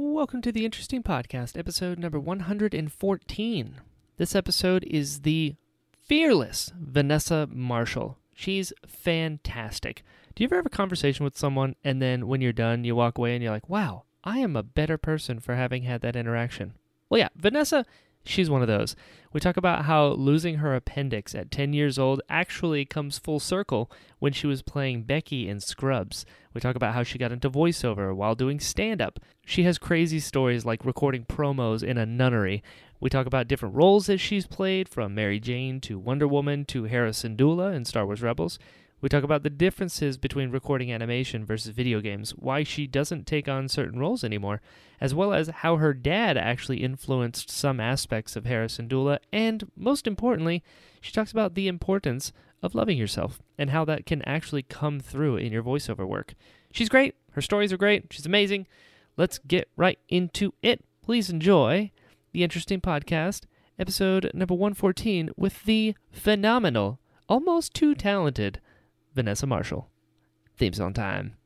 Welcome to the Interesting Podcast, episode number 114. This episode is the fearless Vanessa Marshall. She's fantastic. Do you ever have a conversation with someone and then when you're done, you walk away and you're like, wow, I am a better person for having had that interaction? Well, yeah, Vanessa She's one of those. We talk about how losing her appendix at 10 years old actually comes full circle when she was playing Becky in Scrubs. We talk about how she got into voiceover while doing stand up. She has crazy stories like recording promos in a nunnery. We talk about different roles that she's played, from Mary Jane to Wonder Woman to Hera Syndulla in Star Wars Rebels. We talk about the differences between recording animation versus video games, why she doesn't take on certain roles anymore, as well as how her dad actually influenced some aspects of Hera Syndulla, and most importantly, she talks about the importance of loving yourself and how that can actually come through in your voiceover work. She's great, her stories are great, she's amazing. Let's get right into it. Please enjoy the interesting podcast, episode number 114, with the phenomenal, almost too talented Vanessa Marshall. Theme song time.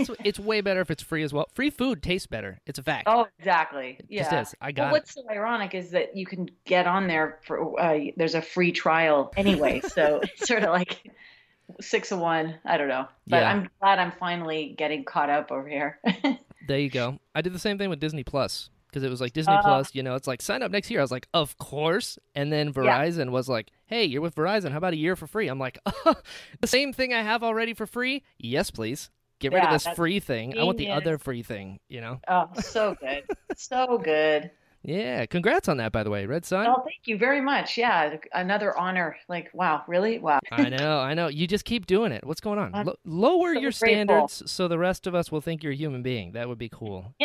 It's it's way better if it's free as well. Free food tastes better. It's a fact. Oh, exactly. It Yeah. just is. I got well, it. what's so ironic is that you can get on there for uh, there's a free trial anyway, so it's sort of like six of one. I don't know, but Yeah. I'm glad I'm finally getting caught up over here. There you go. I did the same thing with Disney Plus because it was like Disney Uh, Plus. You know, it's like sign up next year. I was like, of course. And then Verizon was like, hey, you're with Verizon. How about a year for free? I'm like, the same thing I have already for free. Yes, please. Get rid of this free thing. I want the other free thing. You know. oh, so good, so good. Yeah. Congrats on that, by the way, Red Son. Oh, thank you very much. Yeah, another honor. Like, wow, really? Wow. I know, I know. You just keep doing it. What's going on? I'm lower so your grateful. standards so the rest of us will think you're a human being. That would be cool.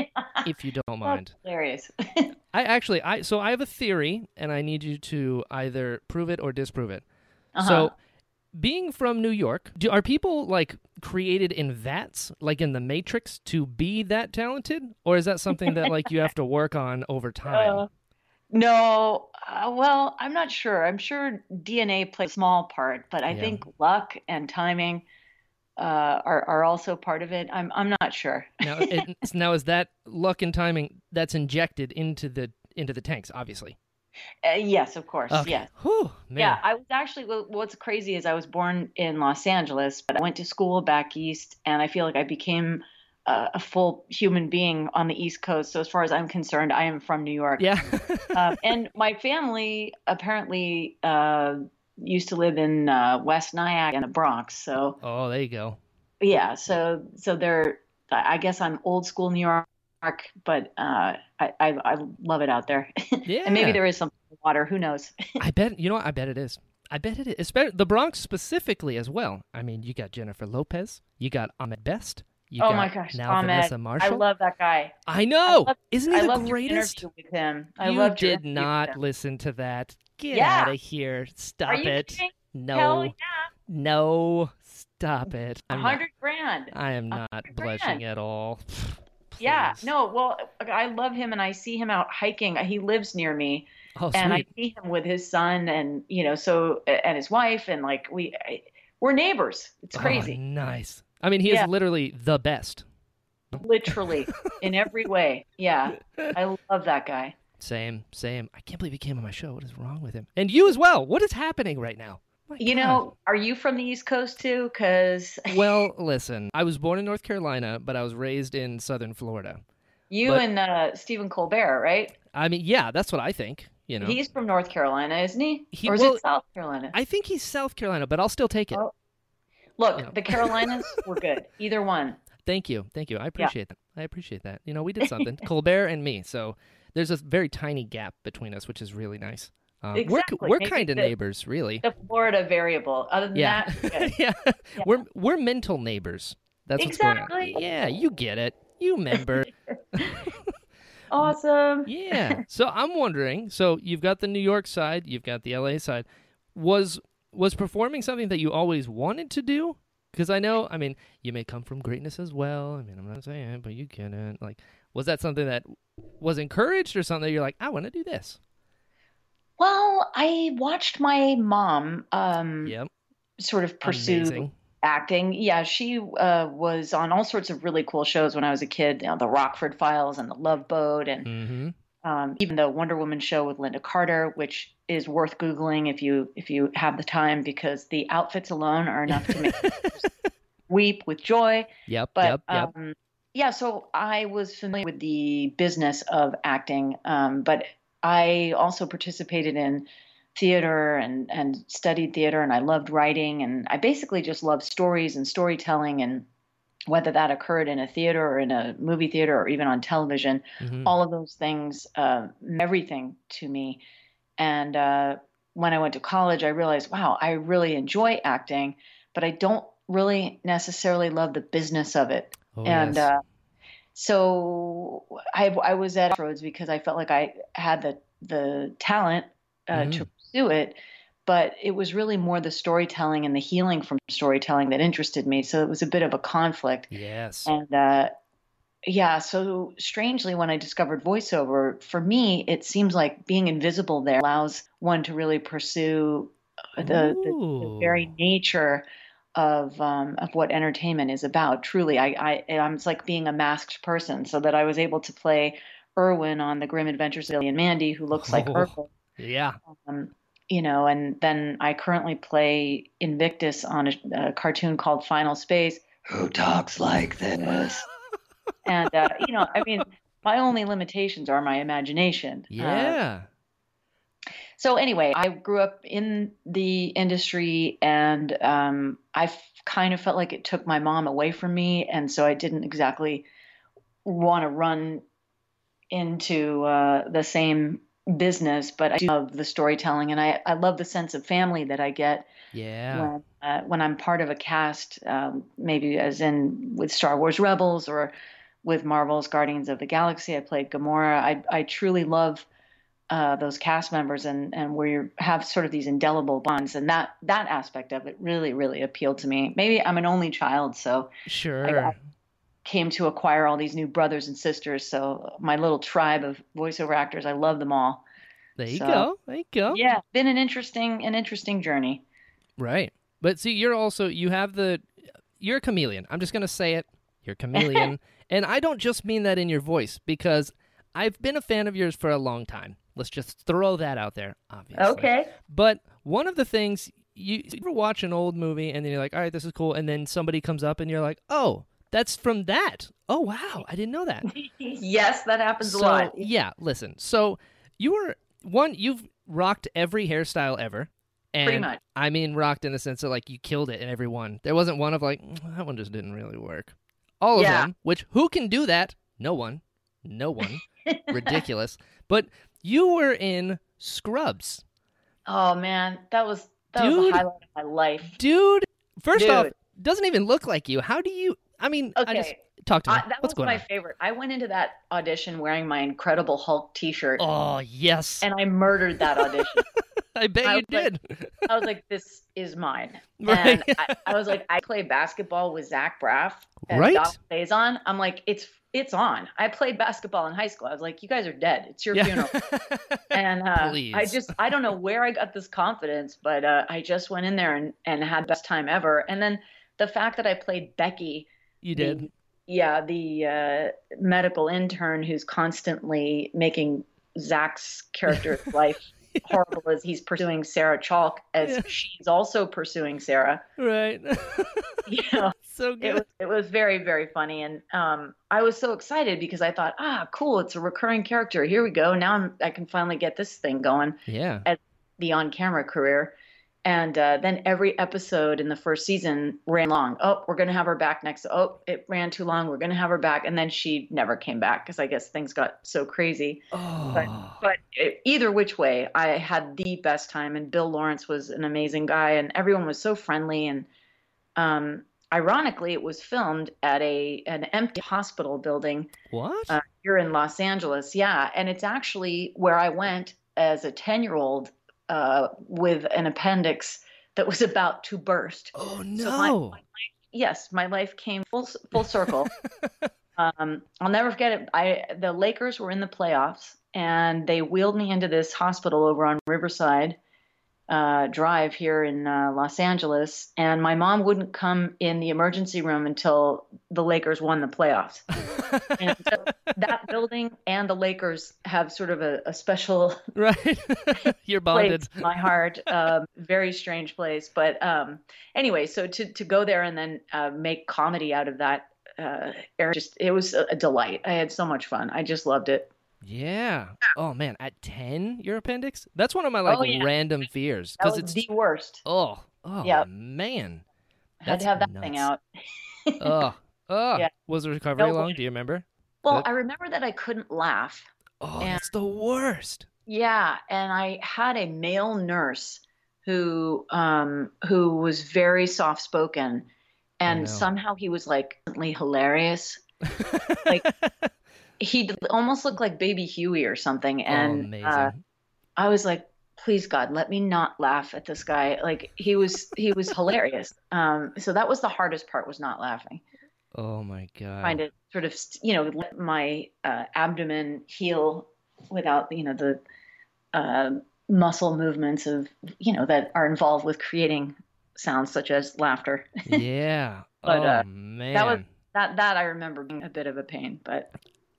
if you don't mind. That's hilarious. I actually, I so I have a theory, and I need you to either prove it or disprove it. Uh-huh. So, being from New York, do, are people like created in vats, like in the Matrix, to be that talented, or is that something that like you have to work on over time? Uh, no, uh, well, I'm not sure. I'm sure DNA plays a small part, but I Yeah. think luck and timing uh, are are also part of it. I'm I'm not sure. now, it, now is that luck and timing that's injected into the into the tanks? Obviously. Uh, yes, of course. Okay. Yes. Whew. Yeah, I was actually. What's crazy is I was born in Los Angeles, but I went to school back east, and I feel like I became a, a full human being on the East Coast. So as far as I'm concerned, I am from New York. Yeah. um, and my family apparently uh, used to live in uh, West Nyack and the Bronx. So oh, there you go. yeah, so so they're. I guess I'm old school New York, but uh, I, I I love it out there. Yeah. and maybe there is some water. Who knows? I bet you know what? I bet it is. I bet it is. The Bronx specifically as well. I mean, you got Jennifer Lopez, you got Ahmed Best, you oh got my gosh, now Ahmed! Vanessa I love that guy. I know. I love- Isn't he I the your greatest? interview with him. I you loved your did not listen to that. Get Yeah. out of here. Stop it. kidding? No. Hell yeah, No. Stop it. I'm not, hundred grand. I am not blushing grand. at all. Yeah, no, well, I love him, and I see him out hiking. He lives near me, Oh, and I see him with his son, and you know, so and his wife, and like we, I, we're neighbors. It's Oh, crazy, nice. I mean, he Yeah. is literally the best. literally in every way. Yeah, I love that guy. Same, same. I can't believe he came on my show. What is wrong with him? And you as well. What is happening right now? My You God. know, are you from the East Coast too? Because well, listen, I was born in North Carolina, but I was raised in Southern Florida. you But- and uh, Stephen Colbert, right? I mean, yeah, that's what I think. You know, He's from North Carolina, isn't he? He- or is well, it South Carolina? I think he's South Carolina, but I'll still take it. Oh. Look, you know. the Carolinas were good. Either one. Thank you, thank you. I appreciate that. I appreciate that. You know, we did something. Colbert and me. So there's a very tiny gap between us, which is really nice. Uh, Exactly. We're we're kind of neighbors, really. The Florida variable. Other than Yeah, that, good. yeah. We're we're mental neighbors. That's what's going Exactly. on. Yeah, you get it. You member. awesome. yeah. So I'm wondering. So you've got the New York side, you've got the LA side. Was was performing something that you always wanted to do? Because I know, I mean, you may come from greatness as well. I mean, I'm not saying it, but you it. Like, was that something that was encouraged, or something that you're like, I want to do this? Well, I watched my mom um, Yep. sort of pursue Amazing. acting. Yeah, she uh, was on all sorts of really cool shows when I was a kid. You know, the Rockford Files and the Love Boat, and Mm-hmm. um, even the Wonder Woman show with Lynda Carter, which is worth googling if you if you have the time because the outfits alone are enough to make weep with joy. Yep. But yep. Yep. um, yeah, so I was familiar with the business of acting, um, but I also participated in theater and and studied theater, and I loved writing, and I basically just loved stories and storytelling, and whether that occurred in a theater or in a movie theater or even on television, Mhm. all of those things, uh, everything to me. And uh, when I went to college, I realized, wow, I really enjoy acting, but I don't really necessarily love the business of it. Oh, and yes. uh, so I, I was at Crossroads because I felt like I had the the talent uh, to pursue it, but it was really more the storytelling and the healing from storytelling that interested me. So it was a bit of a conflict. yes. And uh, yeah, so strangely, when I discovered voiceover, for me, it seems like being invisible there allows one to really pursue the, the, the very nature of um, of what entertainment is about. Truly, I, I I'm it's like being a masked person, so that I was able to play Irwin on the Grim Adventures of and Mandy, who looks like Oh. Yeah. Um, you know, and then I currently play Invictus on a, a cartoon called Final Space. Who talks like this? and uh, you know, I mean, my only limitations are my imagination. Uh, Yeah. So anyway, I grew up in the industry, and um, I f- kind of felt like it took my mom away from me, and so I didn't exactly want to run into uh, the same business. But I do love the storytelling, and I, I love the sense of family that I get yeah. when uh, when I'm part of a cast, um, maybe as in with Star Wars Rebels or with Marvel's Guardians of the Galaxy. I played Gamora. I I truly love uh, those cast members and and where you have sort of these indelible bonds, and that that aspect of it really really appealed to me. Maybe I'm an only child, so Sure. came to acquire all these new brothers and sisters. So my little tribe of voiceover actors, I love them all. there you so- go. There you go. Yeah, been an interesting an interesting journey. Right. But see, you're also you have the you're a chameleon. I'm just gonna say it. You're a chameleon, and I don't just mean that in your voice because I've been a fan of yours for a long time. Let's just throw that out there. Obviously. Okay. But one of the things you, you ever watch an old movie and then you're like, all right, this is cool, and then somebody comes up and you're like, oh, that's from that. Oh wow, I didn't know that. yes, that happens so, a lot. Yeah, listen. So you were one. You've rocked every hairstyle ever. And Pretty much. I mean, rocked in the sense that like you killed it in every one. There wasn't one of like "Mm, that one just didn't really work. All of Yeah. them. Which who can do that? No one. No one. Ridiculous. But you were in Scrubs, Oh man, that was that was Dude. the highlight of my life. dude. First off, doesn't even look like you. How do you? I mean, I just Okay, talk to me. I, that What's was my on? favorite. I went into that audition wearing my Incredible Hulk T-shirt, Oh yes, and I murdered that audition. I bet I you was like- did. I was like, "This is mine." Right. And I, I was like, "I play basketball with Zach Braff and Right. Donald Faison." I'm like, "It's it's on." I played basketball in high school. I was like, "You guys are dead. It's your funeral." And uh, I just, I don't know where I got this confidence, but uh, I just went in there and, and had the best time ever. And then the fact that I played Becky, you did. Yeah, the uh, medical intern who's constantly making Zach's character's life horrible as he's pursuing Sarah Chalke as Yeah. she's also pursuing Sarah. Right. You know, so it good. was it was very very funny, and um, I was so excited because I thought, ah, cool, it's a recurring character. Here we go. Now I'm, I can finally get this thing going. yeah. the on camera career. And uh, then every episode in the first season ran long. Oh, we're going to have her back next. Oh, it ran too long. We're going to have her back. And then she never came back because I guess things got so crazy. Oh. But it, either which way, I had the best time. And Bill Lawrence was an amazing guy, and everyone was so friendly. And um, ironically, it was filmed at a an empty hospital building what? uh, here in Los Angeles. Yeah, and it's actually where I went as a ten year old uh, with an appendix that was about to burst. oh So my- no. my yes, my life came full full circle. um, I'll never forget it. I the Lakers were in the playoffs, and they wheeled me into this hospital over on Riverside uh, Drive here in uh, Los Angeles, and my mom wouldn't come in the emergency room until the Lakers won the playoffs. and so that building and the Lakers have sort of a, a special right. You're bonded. my heart. Um, very strange place, but um, anyway, so to to go there and then uh, make comedy out of that uh, just it was a delight. I had so much fun. I just loved it. Yeah. Oh man, at 10 your appendix? That's one of my like Oh, yeah. random fears That was it's the worst. oh, oh Yeah. man. Had That's to have that thing out. Oh. Oh. Yeah. Was the recovery No long? Do you remember? Well, Good. I remember that I couldn't laugh. Oh, And- that's the worst. Yeah, and I had a male nurse who um who was very soft spoken and somehow he was like hilarious. Like, He almost looked like baby Huey or something oh, and amazing. uh, I was like please God, let me not laugh at this guy. Like he was he was hilarious. Um so that was the hardest part was not laughing. oh my god. Trying to sort of you know let my uh, abdomen heal without you know the uh, muscle movements of you know that are involved with creating sounds such as laughter. yeah. But, oh uh, man. that was- That that I remember being a bit of a pain, but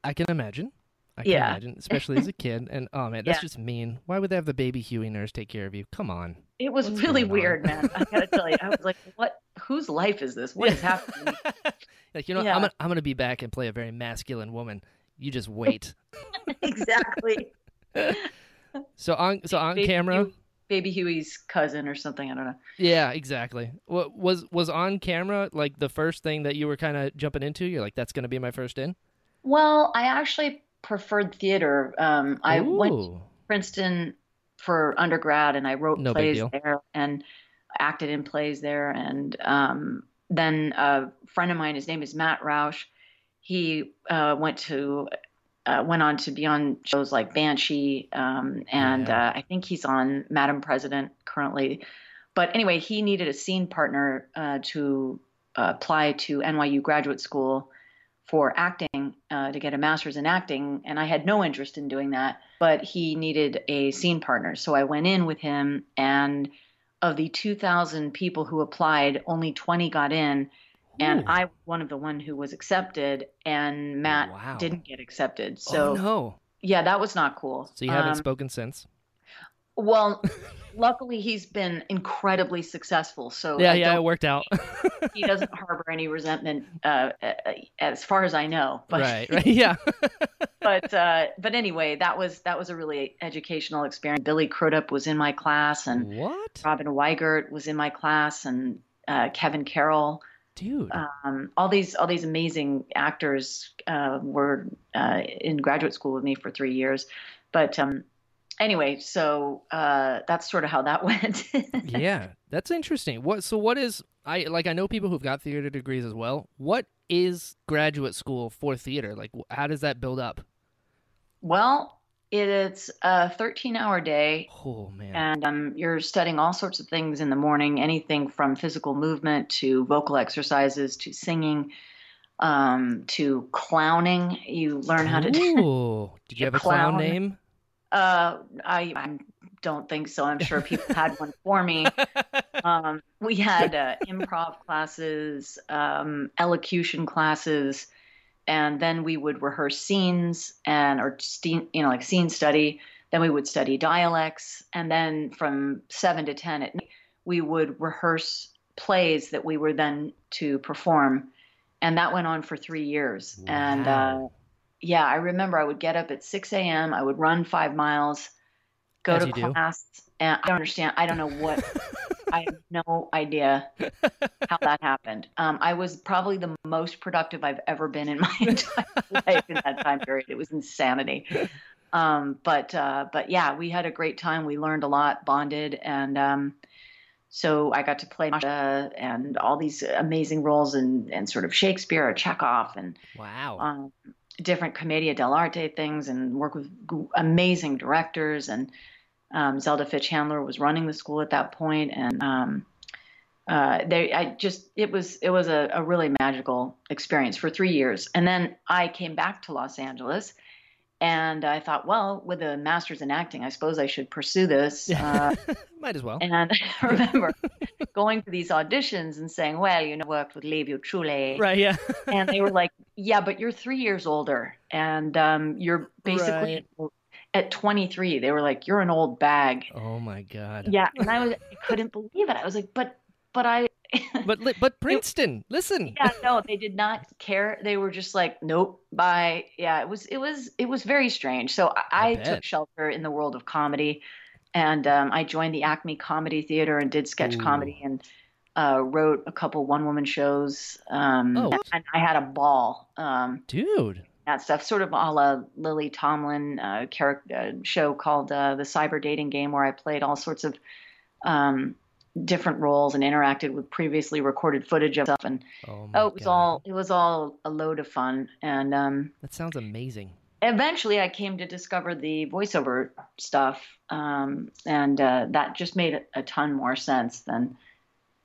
I can imagine. I can Yeah. imagine, especially as a kid. And oh man, that's Yeah. just mean. Why would they have the baby Huey nurse take care of you? Come on. it was What's really weird, man. I gotta tell you, I was like, what? Whose life is this? What is happening? like you know, Yeah. I'm gonna, I'm gonna be back and play a very masculine woman. You just wait. exactly. so on so on Baby camera, Huey- Baby Huey's cousin or something. I don't know. yeah, exactly. What was was on camera like the first thing that you were kind of jumping into? You're like, that's gonna be my first in. Well, I actually preferred theater. Um, I went to Princeton for undergrad, and I wrote No plays there and acted in plays there. And um, then a friend of mine, his name is Matt Roush. He uh, went to uh, went on to be on shows like Banshee, um, and Yeah. uh, I think he's on Madam President currently. But anyway, he needed a scene partner uh, to uh, apply to NYU graduate school for acting uh, to get a master's in acting, and I had no interest in doing that. But he needed a scene partner, so I went in with him. And of the 2,000 people who applied, only 20 got in, and Ooh. I was one of the one who was accepted, and Matt Wow. didn't get accepted. So oh no. yeah, that was not cool. So you haven't Um, spoken since? Well, luckily he's been incredibly successful. So Yeah, I yeah, it worked out. he doesn't harbor any resentment, uh, as far as I know. But right, right, yeah. but uh, but anyway, that was that was a really educational experience. Billy Crudup was in my class, and what, Robin Weigert was in my class, and uh, Kevin Carroll. dude? Um, all these all these amazing actors uh, were uh, in graduate school with me for three years. But um, anyway, so uh, that's sort of how that went. yeah, that's interesting. What? So what is? I like. I know people who've got theater degrees as well. What is graduate school for theater? Like, how does that build up? well, it's a 13 hour day. Oh man. And um, you're studying all sorts of things in the morning, anything from physical movement to vocal exercises to singing um, to clowning. You learn how to. Ooh, did you have a clown clown. name? Uh, I, I don't think so. I'm sure people had one for me. Um, we had uh, improv classes, um, elocution classes, and then we would rehearse scenes and or you know like scene study. Then we would study dialects, and then from seven to ten at night, we would rehearse plays that we were then to perform, and that went on for three years. And uh, Wow. Yeah, I remember I would get up at 6 a.m. I would run five miles, go As to you do. class, and I don't understand. I don't know what. I have no idea how that happened. Um, I was probably the most productive I've ever been in my entire life in that time period. It was insanity. Um, but uh, but yeah, we had a great time. We learned a lot, bonded, and um, so I got to play Masha and all these amazing roles and and sort of Shakespeare or Chekhov and Wow. um, different Commedia dell'arte things and work with amazing directors. And um, Zelda Fichandler was running the school at that point, and um, uh, they, I just, it was, it was a, a really magical experience for three years. And then I came back to Los Angeles. And I thought, well, with a master's in acting, I suppose I should pursue this. Uh, Might as well. and I remember going to these auditions and saying, well, you know, worked with Lev Truly right. Yeah. and they were like, "Yeah, but you're three years older, and um, you're basically at 23." They were like, "You're an old bag." oh my God. Yeah, and I was, I couldn't believe it. I was like, "But, but I." But li- but Princeton, listen. yeah, no, they did not care. They were just like, "Nope, bye." Yeah, it was, it was, it was very strange. So I, I I took shelter in the world of comedy, and um, I joined the Acme Comedy Theater and did sketch Ooh. comedy and. Uh, wrote a couple one-woman shows, um, Oh, and I had a ball. Um, Dude. that stuff, sort of a la Lily Tomlin uh, character uh, show called uh, the Cyber Dating Game, where I played all sorts of um, different roles and interacted with previously recorded footage of stuff. And Oh oh, it was God. all it was all a load of fun. And um, That sounds amazing. eventually, I came to discover the voiceover stuff, um, and uh, that just made a, ton more sense than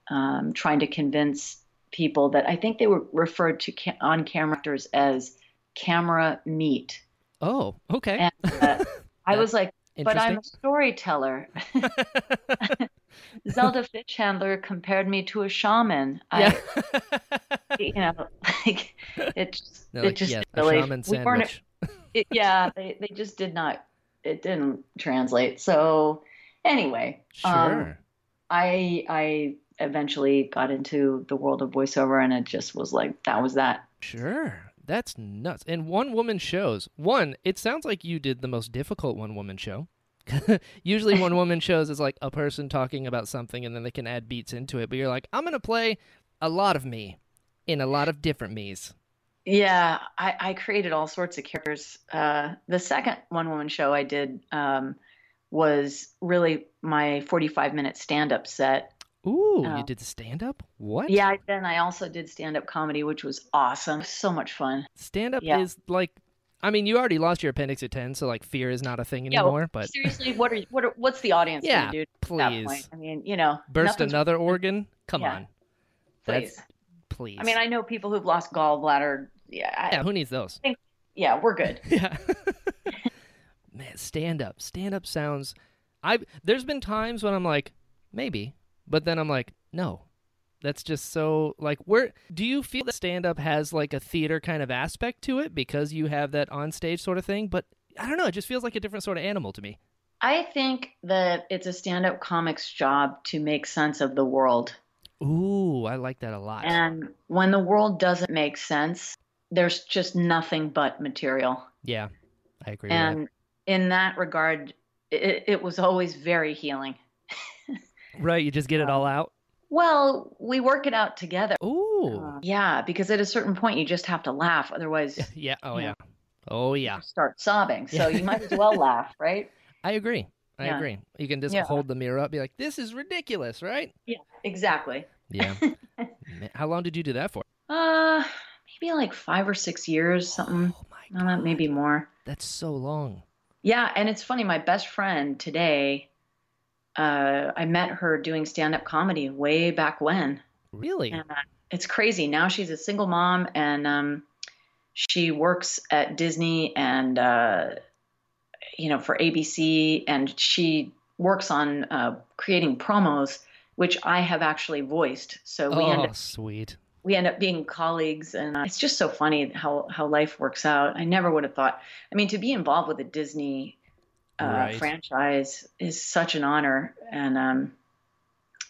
um, trying to convince people that I think they were referred to ca- on camera actors as camera meat. Oh, okay. And uh, I was like, but I'm a storyteller. Zelda Fichandler compared me to a shaman. yeah. I, you know, like it just, They're it like, just yes, really, a shaman we sandwich. it, yeah, they, they just did not, it didn't translate. So anyway, um, Sure. I, I eventually got into the world of voiceover and it just was like, that was that. Sure. That's nuts. And one woman shows. One, it sounds like you did the most difficult one woman show. Usually, one woman shows is like a person talking about something and then they can add beats into it. But you're like, I'm going to play a lot of me in a lot of different me's. Yeah, I, I created all sorts of characters. Uh, the second one woman show I did um, was really my 45 minute stand up set. Ooh, Oh. you did the stand up? What? Yeah, then I also did stand up comedy, which was awesome. So much fun. Stand up Yeah. is like, I mean, you already lost your appendix at 10, so like fear is not a thing Yeah, well, anymore, but Seriously, what are what are what's the audience Yeah, do please. point? I mean, you know, burst another organ? Come Yeah. on. Please. That's, please. I mean, I know people who've lost gallbladder. Yeah, I, yeah, who needs those? Think, yeah, we're good. Yeah. Man, stand up. Stand up sounds I there's been times when I'm like, maybe, but then I'm like, no. That's just so like where do you feel that stand up has like a theater kind of aspect to it because you have that on stage sort of thing? But I don't know, it just feels like a different sort of animal to me. I think that it's a stand up comic's job to make sense of the world. Ooh, I like that a lot. And when the world doesn't make sense, there's just nothing but material. yeah. I agree And in that regard, it, it was always very healing. Right, you just get it um, all out. Well, we work it out together. Ooh. Uh, yeah, because at a certain point, you just have to laugh. Otherwise, yeah, oh yeah. yeah. Oh yeah. you start sobbing. So you might as well laugh, right? I agree. I Yeah. agree. You can just Yeah. hold the mirror up, be like, "This is ridiculous," right? Yeah, exactly. Yeah. How long did you do that for? Uh, maybe like five or six years, something. Oh my god, maybe more. that's so long. Yeah, and it's funny. My best friend today, uh, I met her doing stand-up comedy way back when. Really? And uh, it's crazy. Now she's a single mom, and um, she works at Disney and uh, you know for ABC, and she works on uh, creating promos, which I have actually voiced. So we end oh, up sweet. we end up being colleagues and uh, it's just so funny how how life works out i never would have thought i mean to be involved with a disney uh, Right. franchise is such an honor and um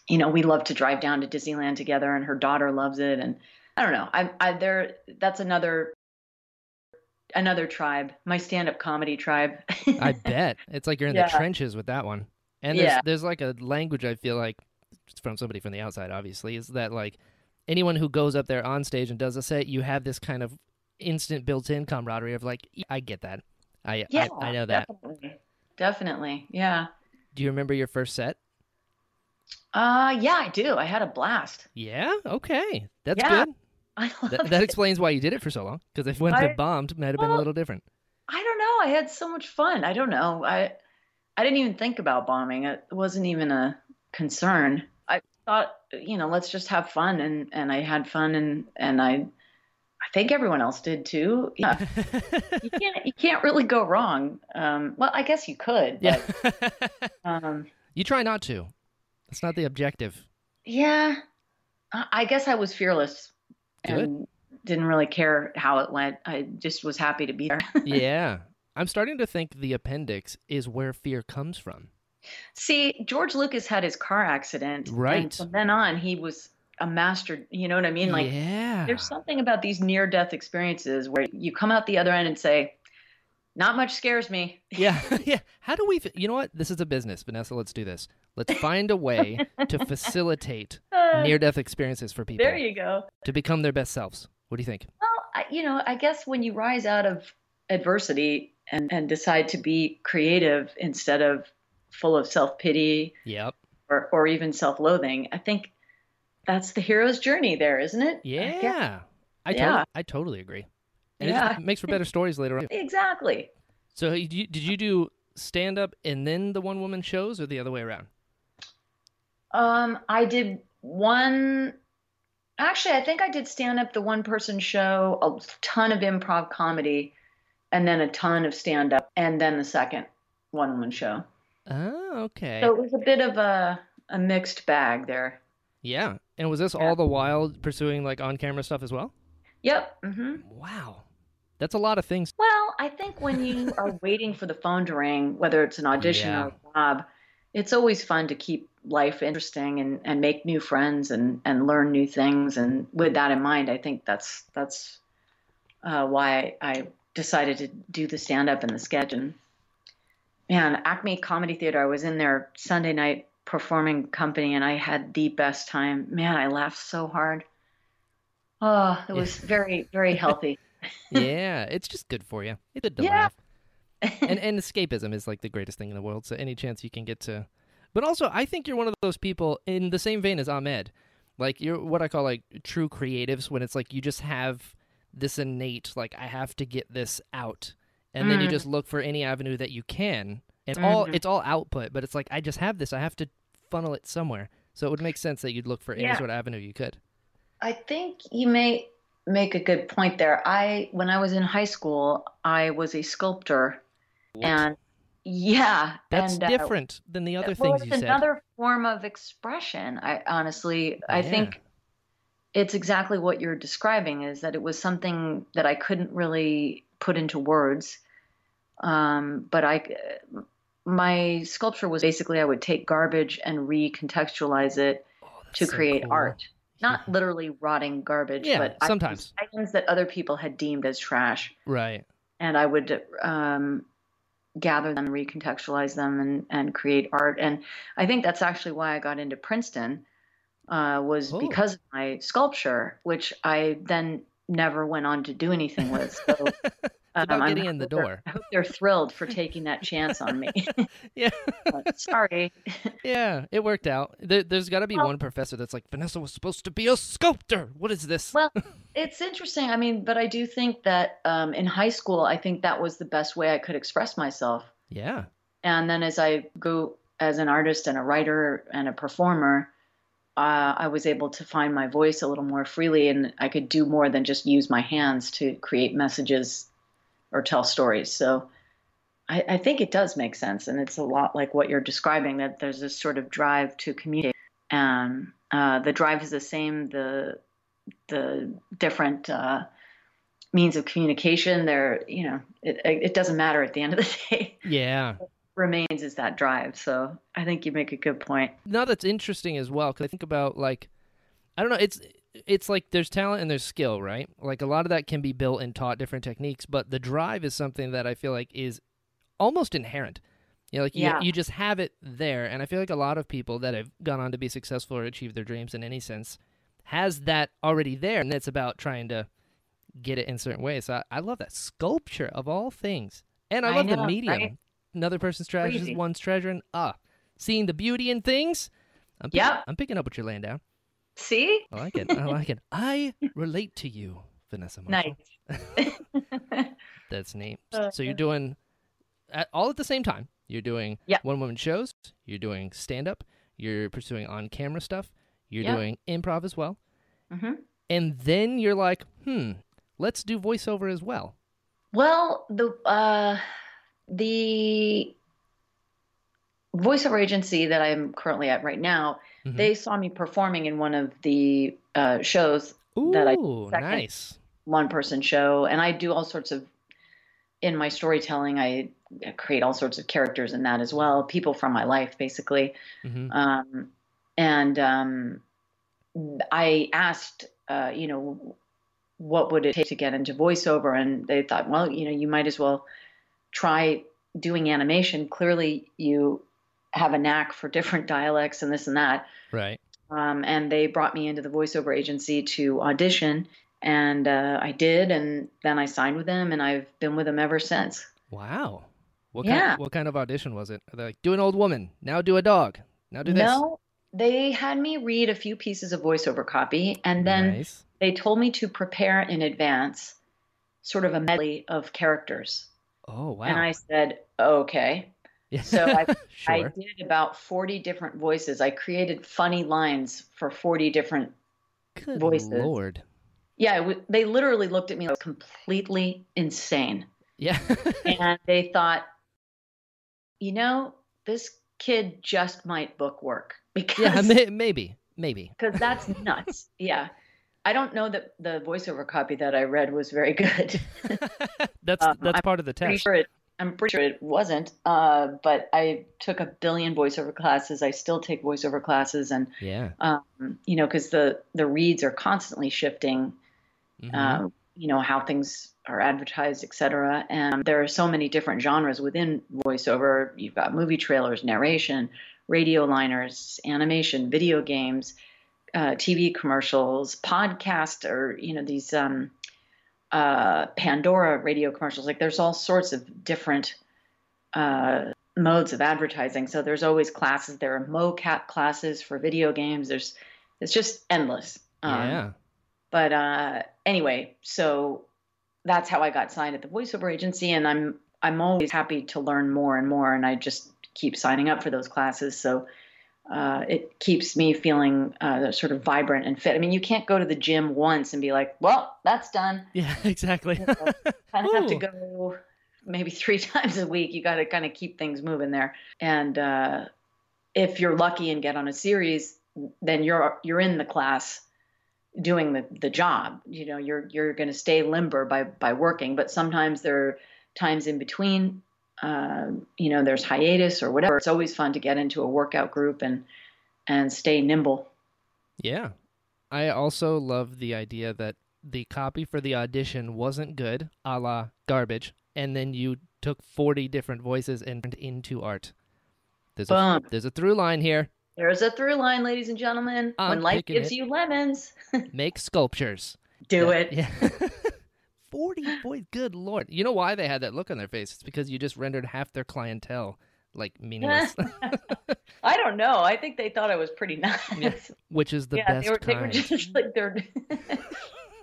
you know we love to drive down to disneyland together and her daughter loves it and i don't know i i there that's another another tribe, my stand-up comedy tribe. I bet it's like you're in Yeah. the trenches with that one. And there's Yeah. there's like a language I feel like from somebody from the outside, obviously, is that like anyone who goes up there on stage and does a set, you have this kind of instant built-in camaraderie of like, I get that. I yeah, I, I know that. Definitely. Definitely. Yeah. Do you remember your first set? Uh yeah, I do. I had a blast. Yeah. Okay, that's Yeah. good. I love That, that explains why you did it for so long. Because if when I- it bombed, it might have been a little different. I don't know. I had so much fun. I don't know. I I didn't even think about bombing. It wasn't even a concern. I thought, you know, let's just have fun and and I had fun and and I I think everyone else did too. Yeah. you can't you can't really go wrong. Um well, I guess you could, yeah. um you try not to. That's not the objective. yeah. I I guess I was fearless Good. and didn't really care how it went. I just was happy to be there. yeah. I'm starting to think the appendix is where fear comes from. See, George Lucas had his car accident. Right. And from then on, he was a master. You know what I mean? Like, yeah. there's something about these near death experiences where you come out the other end and say, not much scares me. Yeah, yeah. How do we? f- You know what? This is a business, Vanessa. Let's do this. Let's find a way to facilitate Uh, near-death experiences for people there you go. to become their best selves. What do you think? Well, I, you know, I guess when you rise out of adversity and, and decide to be creative instead of full of self pity Yep. or, or even self loathing, I think that's the hero's journey there, isn't it? Yeah. I Yeah. totally, I totally agree. And it Yeah. just makes for better stories later on. Exactly. So, did you, did you do stand-up and then the one-woman shows, or the other way around? Um, I did one. Actually, I think I did stand up, the one person show, a ton of improv comedy, and then a ton of stand up, and then the second one woman show. Oh, okay. So it was a bit of a, a mixed bag there. Yeah. And was this Yeah. all the while pursuing like on-camera stuff as well? Yep. hmm Wow. That's a lot of things. Well, I think when you are waiting for the phone to ring, whether it's an audition Yeah. or a job, it's always fun to keep life interesting and, and make new friends and, and learn new things. And with that in mind, I think that's that's uh, why I decided to do the stand up and the sketch. And man, Acme Comedy Theater, I was in there Sunday night performing company and I had the best time. Man, I laughed so hard. Oh, it was very, very healthy. yeah, it's just good for you. It's good to Yeah. laugh. and and escapism is like the greatest thing in the world. So any chance you can get to, but also I think you're one of those people in the same vein as Ahmed, like you're what I call like true creatives when it's like you just have this innate like I have to get this out, and then you Mm. just look for any avenue that you can, and all Mhm. it's all output, but it's like I just have this, I have to funnel it somewhere. So it would make sense that you'd look for any Yeah. sort of avenue you could. I think you may make a good point there. I when I was in high school, I was a sculptor, and yeah, That's and, uh, different than the other well, things it's you said. another form of expression. I honestly, I Yeah. think it's exactly what you're describing. Is that it was something that I couldn't really put into words, um, but I. My sculpture was basically I would take garbage and recontextualize it Oh, to so create cool. art. Not literally rotting garbage, Yeah, but sometimes. items, that other people had deemed as trash. Right. And I would um, gather them, recontextualize them, and, and create art. And I think that's actually why I got into Princeton, uh, was Oh. because of my sculpture, which I then never went on to do anything with. So, about I'm- getting in the door. I hope they're thrilled for taking that chance on me. Yeah. Sorry. Yeah, it worked out. There, there's got to be Well- one professor that's like, Vanessa was supposed to be a sculptor. What is this? Well, it's interesting. I mean, but I do think that um, in high school, I think that was the best way I could express myself. yeah. And then as I go as an artist and a writer and a performer, uh, I was able to find my voice a little more freely, and I could do more than just use my hands to create messages or tell stories. So I, I think it does make sense, and it's a lot like what you're describing. That there's this sort of drive to communicate, and uh, the drive is the same. The the different uh, means of communication, they're you know it, it doesn't matter at the end of the day Yeah. remains is that drive. So I think you make a good point. Now that's interesting as well because I think about like, I don't know. It's it's like there's talent and there's skill, right? Like a lot of that can be built and taught different techniques, but the drive is something that I feel like is almost inherent. You know, like Yeah. you, you just have it there, and I feel like a lot of people that have gone on to be successful or achieve their dreams in any sense has that already there, and it's about trying to get it in certain ways. So I, I love that sculpture of all things, and I I love the medium. right? Another person's trash is one's treasure, and ah, seeing the beauty in things. I'm picking, Yep. I'm picking up what you're laying down. See? I like it. I like it. I relate to you, Vanessa. Marshall. Nice. That's neat. Uh, so you're doing at, all at the same time. You're doing Yeah. one woman shows. You're doing stand up. You're pursuing on camera stuff. You're Yeah. doing improv as well. hmm And then you're like, hmm, let's do voiceover as well. Well, the uh, the voiceover agency that I'm currently at right now, Mhm. they saw me performing in one of the uh, shows, Ooh, that I- nice. one person show, and I do all sorts of in my storytelling. I create all sorts of characters in that as well, people from my life, basically. hmm Um, and um, I asked, uh, you know, what would it take to get into voiceover? And they thought, well, you know, you might as well try doing animation. Clearly, you have a knack for different dialects and this and that. Right. Um, and they brought me into the voiceover agency to audition. And uh, I did, and then I signed with them, and I've been with them ever since. Wow. What Yeah. kind? What kind of audition was it? They like, do an old woman now, do a dog now, do this. No, they had me read a few pieces of voiceover copy, and then nice. they told me to prepare in advance sort of a medley of characters. Oh wow. And I said, okay. Yeah. so I- I did about 40 different voices. I created funny lines for 40 different. Good voices. lord. Yeah, it w- they literally looked at me like completely insane. Yeah. And they thought, you know, this kid just might book work because yeah. May- maybe. Maybe. because that's nuts. yeah. I don't know that the voiceover copy that I read was very good. that's Um, that's I'm part of the test. sure it, I'm pretty sure it wasn't. Uh, but I took a billion voiceover classes. I still take voiceover classes, and Yeah. um, you know, because the the reads are constantly shifting. Mhm. Uh, you know how things are advertised, et cetera. And there are so many different genres within voiceover. You've got movie trailers, narration, radio liners, animation, video games, uh, TV commercials, podcast, or you know these um, uh, Pandora radio commercials. Like there's all sorts of different uh, modes of advertising. So there's always classes. There are mocap classes for video games. There's it's just endless. Um, yeah. but uh, anyway, so that's how I got signed at the voiceover agency, and I'm I'm always happy to learn more and more, and I just keep signing up for those classes. So uh, it keeps me feeling uh, sort of vibrant and fit. I mean, you can't go to the gym once and be like, "Well, that's done." Yeah. Exactly. You kind of have to go maybe three times a week. You got to kind of keep things moving there. And uh, if you're lucky and get on a series, then you're you're in the class doing the, the job. You know, you're you're going to stay limber by by working. But sometimes there are times in between. Uh, you know, there's hiatus or whatever. It's always fun to get into a workout group and and stay nimble. Yeah. I also love the idea that the copy for the audition wasn't good, a la garbage, and then you took 40 different voices and turned into art. There's a, there's a through line here. There's a through line, ladies and gentlemen. I'm when life gives it. you lemons, Make sculptures. do Yeah, it. Yeah. 40 boys. Good lord. You know why they had that look on their face? It's because you just rendered half their clientele like meaningless, I don't know. I think they thought I was pretty nice. Yeah, which is the yeah, best they were, they were just like they're.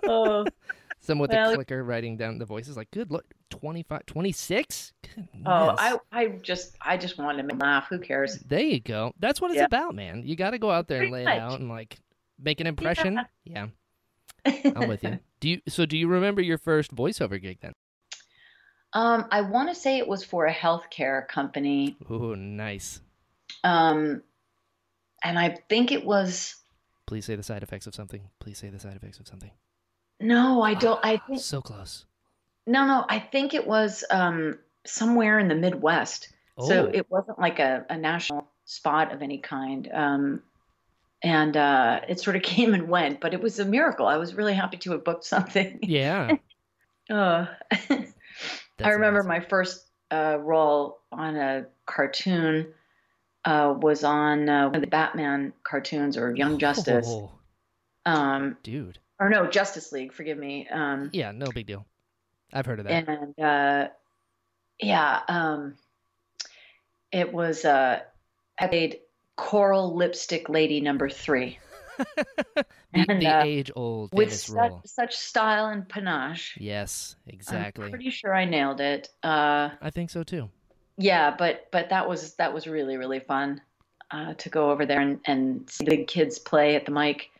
oh, Someone with well, a clicker writing down the voices like, good look, 25, 26? Goodness. oh, I, I just, I just wanted to make laugh. Who cares? There you go. That's what it's Yeah. about, man. You got to go out there and lay Pretty it out and like make an impression. Yeah, I'm with you. Do you? So, do you remember your first voiceover gig then? Um, I want to say it was for a healthcare company, Ooh, nice. um, and I think it was. Please say the side effects of something. Please say the side effects of something. No, I don't. I think so close. no, no. I think it was um, somewhere in the Midwest. So Oh. it wasn't like a, a national spot of any kind. Um, and uh, it sort of came and went, but it was a miracle. I was really happy to have booked something. Yeah. Uh, I remember amazing. my first uh, role on a cartoon uh, was on uh, one of the Batman cartoons or Young Justice. Oh, Um, dude. or no, Justice League, forgive me. Um, Yeah, no big deal. I've heard of that. and uh, yeah, um, it was uh, I played Coral Lipstick Lady number three the and, the uh, age old with such, role. such style and panache. Yes, exactly. I'm pretty sure I nailed it. Uh, I think so too. yeah, but but that was that was really really fun uh, to go over there and, and see the big kids play at the mic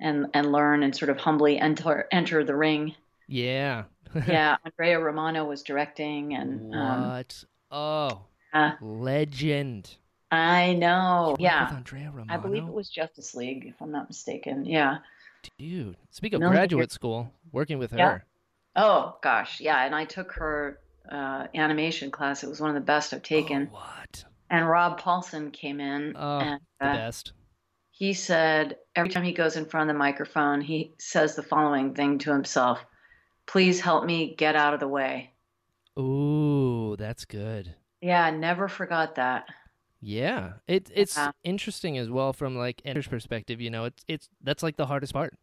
and and learn and sort of humbly enter enter the ring. Yeah. Yeah, Andrea Romano was directing, and um, what? oh, uh, legend. I know. Yeah, with Andrea Romano. I believe it was Justice League, if I'm not mistaken. Yeah. Dude, speak of Million graduate school, working with her. Yeah. Oh gosh, yeah. And I took her uh, animation class. It was one of the best I've taken. Oh, what? And Rob Paulsen came in, Oh, and The uh, best. he said every time he goes in front of the microphone, he says the following thing to himself: "Please help me get out of the way." Ooh, that's good. Yeah, never forgot that. Yeah, it it's Yeah. interesting as well from like an perspective. You know, it's it's that's like the hardest part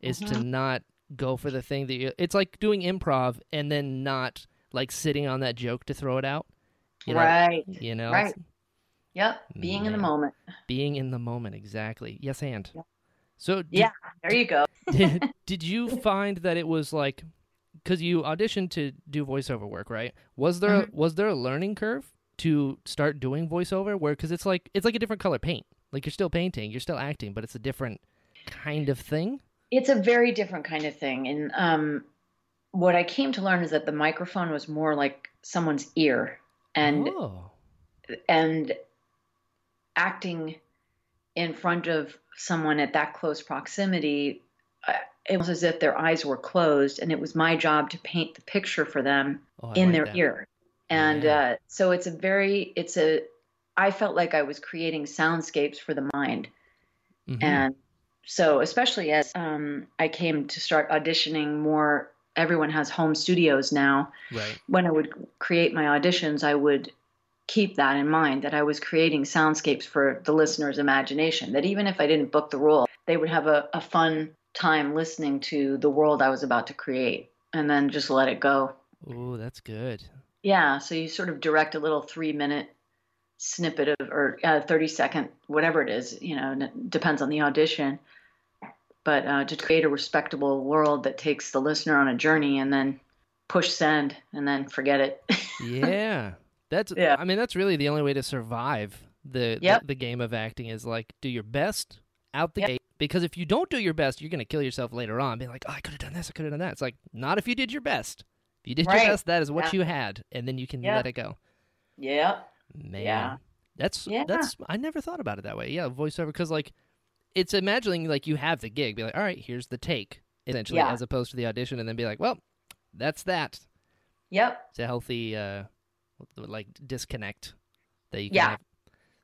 is to Mhm. not go for the thing that you. It's like doing improv and then not like sitting on that joke to throw it out. You know, right. You know, Right. Yep. Being in the moment. being in the moment exactly. Yes, and Yeah. so did, Yeah. There you go. did, did you find that it was like because you auditioned to do voiceover work, right? Was there Mm-hmm. was there a learning curve to start doing voiceover where because it's like it's like a different color paint. Like you're still painting, you're still acting, but it's a different kind of thing. It's a very different kind of thing. And um, what I came to learn is that the microphone was more like someone's ear, and oh, and acting in front of someone at that close proximity, uh, it was as if their eyes were closed, and it was my job to paint the picture for them Oh, in like their that. ear. And uh, so it's a very, it's a, I felt like I was creating soundscapes for the mind. Mhm. And so, especially as um, I came to start auditioning more, everyone has home studios now. right. When I would create my auditions, I would keep that in mind that I was creating soundscapes for the listener's imagination. That even if I didn't book the role, they would have a, a fun time listening to the world I was about to create and then just let it go. Oh, that's good. Yeah, so you sort of direct a little three minute snippet of, or uh, 30 second, whatever it is, you know, and it depends on the audition. But uh, to create a respectable world that takes the listener on a journey and then push send and then forget it. Yeah. That's Yeah. I mean that's really the only way to survive the Yep. the, the game of acting is like do your best out the Yep. gate because if you don't do your best you're going to kill yourself later on being like oh I could have done this I could have done that. It's like not if you did your best. You did Right. your best that is what Yeah. you had and then you can Yep. let it go. yeah. Man. Yeah. That's Yeah. that's I never thought about it that way. Yeah, voiceover cuz like it's imagining like you have the gig be like all right, here's the take essentially Yeah. as opposed to the audition and then be like well that's that. Yep. It's a healthy uh like disconnect that you can Yeah. have.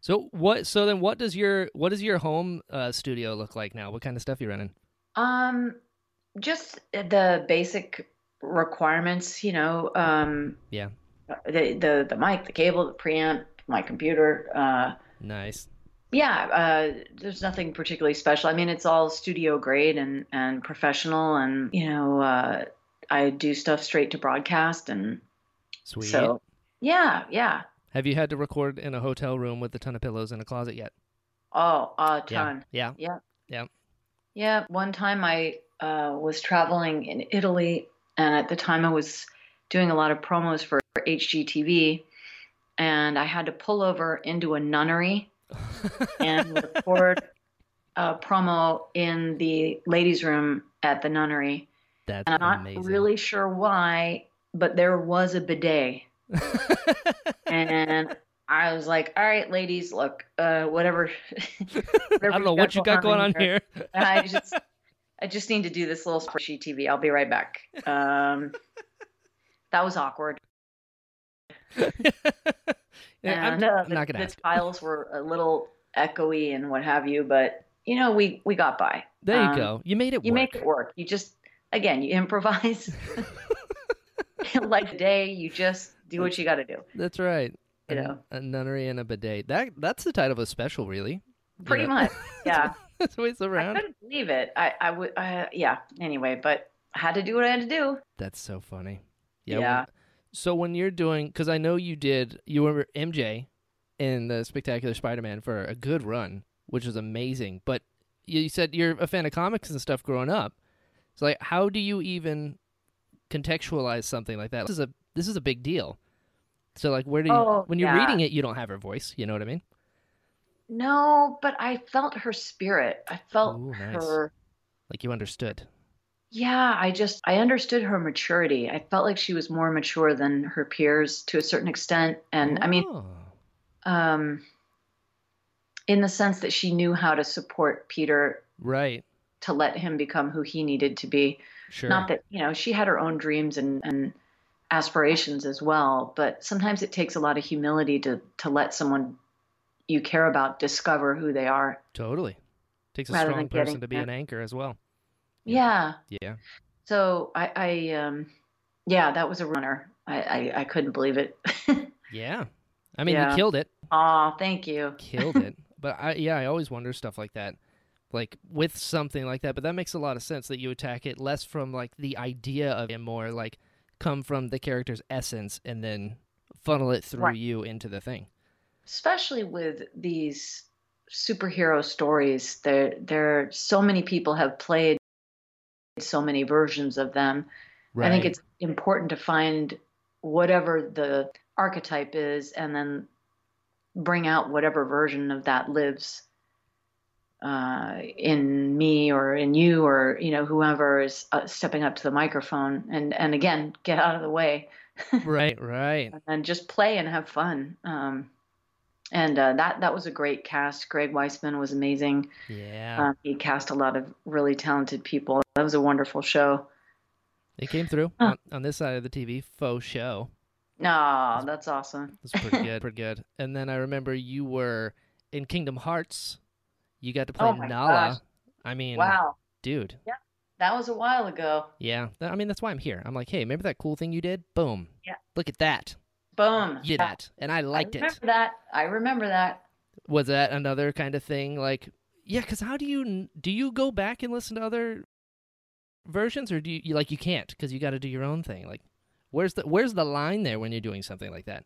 So what so then what does your what does your home uh studio look like now? What kind of stuff you running? Um, just the basic requirements, you know, um, Yeah. the, the, the mic, the cable, the preamp, my computer, uh, Nice. Yeah, uh, there's nothing particularly special. I mean, it's all studio grade and, and professional, and you know, uh, I do stuff straight to broadcast, and Sweet. so yeah, yeah. Have you had to record in a hotel room with a ton of pillows in a closet yet? Oh, a ton. Yeah. ton. Yeah. Yeah, one time I uh, was traveling in Italy, and at the time I was doing a lot of promos for HGTV, and I had to pull over into a nunnery and record a promo in the ladies' room at the nunnery. That's And I'm not amazing. really sure why, but there was a bidet. And I was like, all right, ladies, look, uh, whatever. I don't know what you got going on here. I just, I just need to do this little spreadsheet TV. I'll be right back. Um, that was awkward. Yeah, I'm, uh, I'm not the, gonna the tiles were a little echoey and what have you, but you know, we we got by. There you Um, go. You made it You work. make it work. You just again, you improvise. like today, you just do what you got to do. That's right. You A- know. a, nunnery and a bidet. That that's the title of a special, really. You Pretty know? much. Yeah. That's the way it's I around. couldn't believe it. I I would. Uh, yeah. Anyway, but I had to do what I had to do. That's so funny. Yeah. when- so when you're doing, because I know you did, you were MJ in the Spectacular Spider-Man for a good run, which was amazing. But you said you're a fan of comics and stuff growing up. So like, how do you even contextualize something like that? This is a this is a big deal. So like, where do you Oh, when you're yeah. reading it, you don't have her voice. You know what I mean? No, but I felt her spirit. I felt Ooh, nice. her. Like you understood. Yeah, I just I understood her maturity. I felt like she was more mature than her peers to a certain extent, and I mean, Oh. um, in the sense that she knew how to support Peter right, to let him become who he needed to be. sure. Not that you know she had her own dreams and and aspirations as well, but sometimes it takes a lot of humility to to let someone you care about discover who they are. totally. Takes a strong person to be an anchor as well. Yeah. Yeah. So I, I um, yeah, that was a runner. I, I, I couldn't believe it. Yeah. I mean, you killed it. Aw, thank you. Killed it. but I yeah, I always wonder stuff like that. Like with something like that, but that makes a lot of sense that you attack it less from like the idea of it more like come from the character's essence and then funnel it through Right. you into the thing. Especially with these superhero stories, there there so many people have played so many versions of them. I think it's important to find whatever the archetype is and then bring out whatever version of that lives uh, in me or in you or you know whoever is uh, stepping up to the microphone and and again get out of the way right, right. and just play and have fun um, and uh, that that was a great cast greg weisman was amazing Yeah. um, he cast a lot of really talented people that was a wonderful show it came through on, on this side of the TV, faux show. no that's awesome That's pretty good, pretty good. And then I remember you were in Kingdom Hearts. You got to play Oh my Nala. gosh. I mean, wow dude. Yeah, that was a while ago Yeah, I mean that's why I'm here. I'm like, hey, remember that cool thing you did? Boom. Yeah. Look at that. Boom You did that, and I liked I it. that i remember that Was that another kind of thing? Like, yeah, because how do you do? You go back and listen to other versions, or do you, you like you can't because you got to do your own thing? Like, where's the where's the line there when you're doing something like that?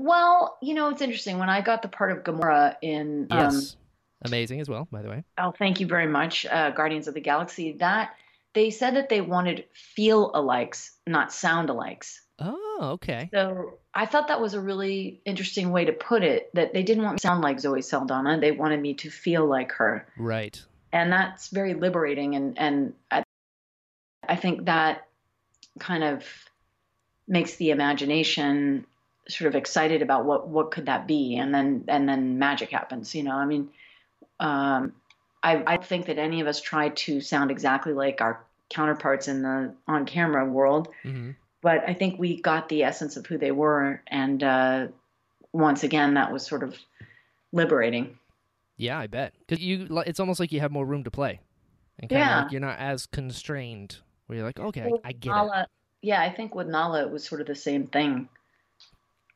well you know it's interesting when i got the part of gamora in um, Yes, amazing as well, by the way. oh thank you very much uh, guardians of the galaxy that they said that they wanted feel alikes not sound alikes Oh, okay. So I thought that was a really interesting way to put it. That they didn't want me to sound like Zoe Saldana; they wanted me to feel like her, Right. and that's very liberating. And and I, I think that kind of makes the imagination sort of excited about what what could that be, and then and then magic happens. You know, I mean, um, I I think that any of us try to sound exactly like our counterparts in the on camera world hmm but I think we got the essence of who they were, and uh, once again, that was sort of liberating. Yeah, I bet. Because you, it's almost like you have more room to play, and kind of Yeah. like you're not as constrained. Where you're like, okay, I, I get it. Yeah, I think with Nala it was sort of the same thing.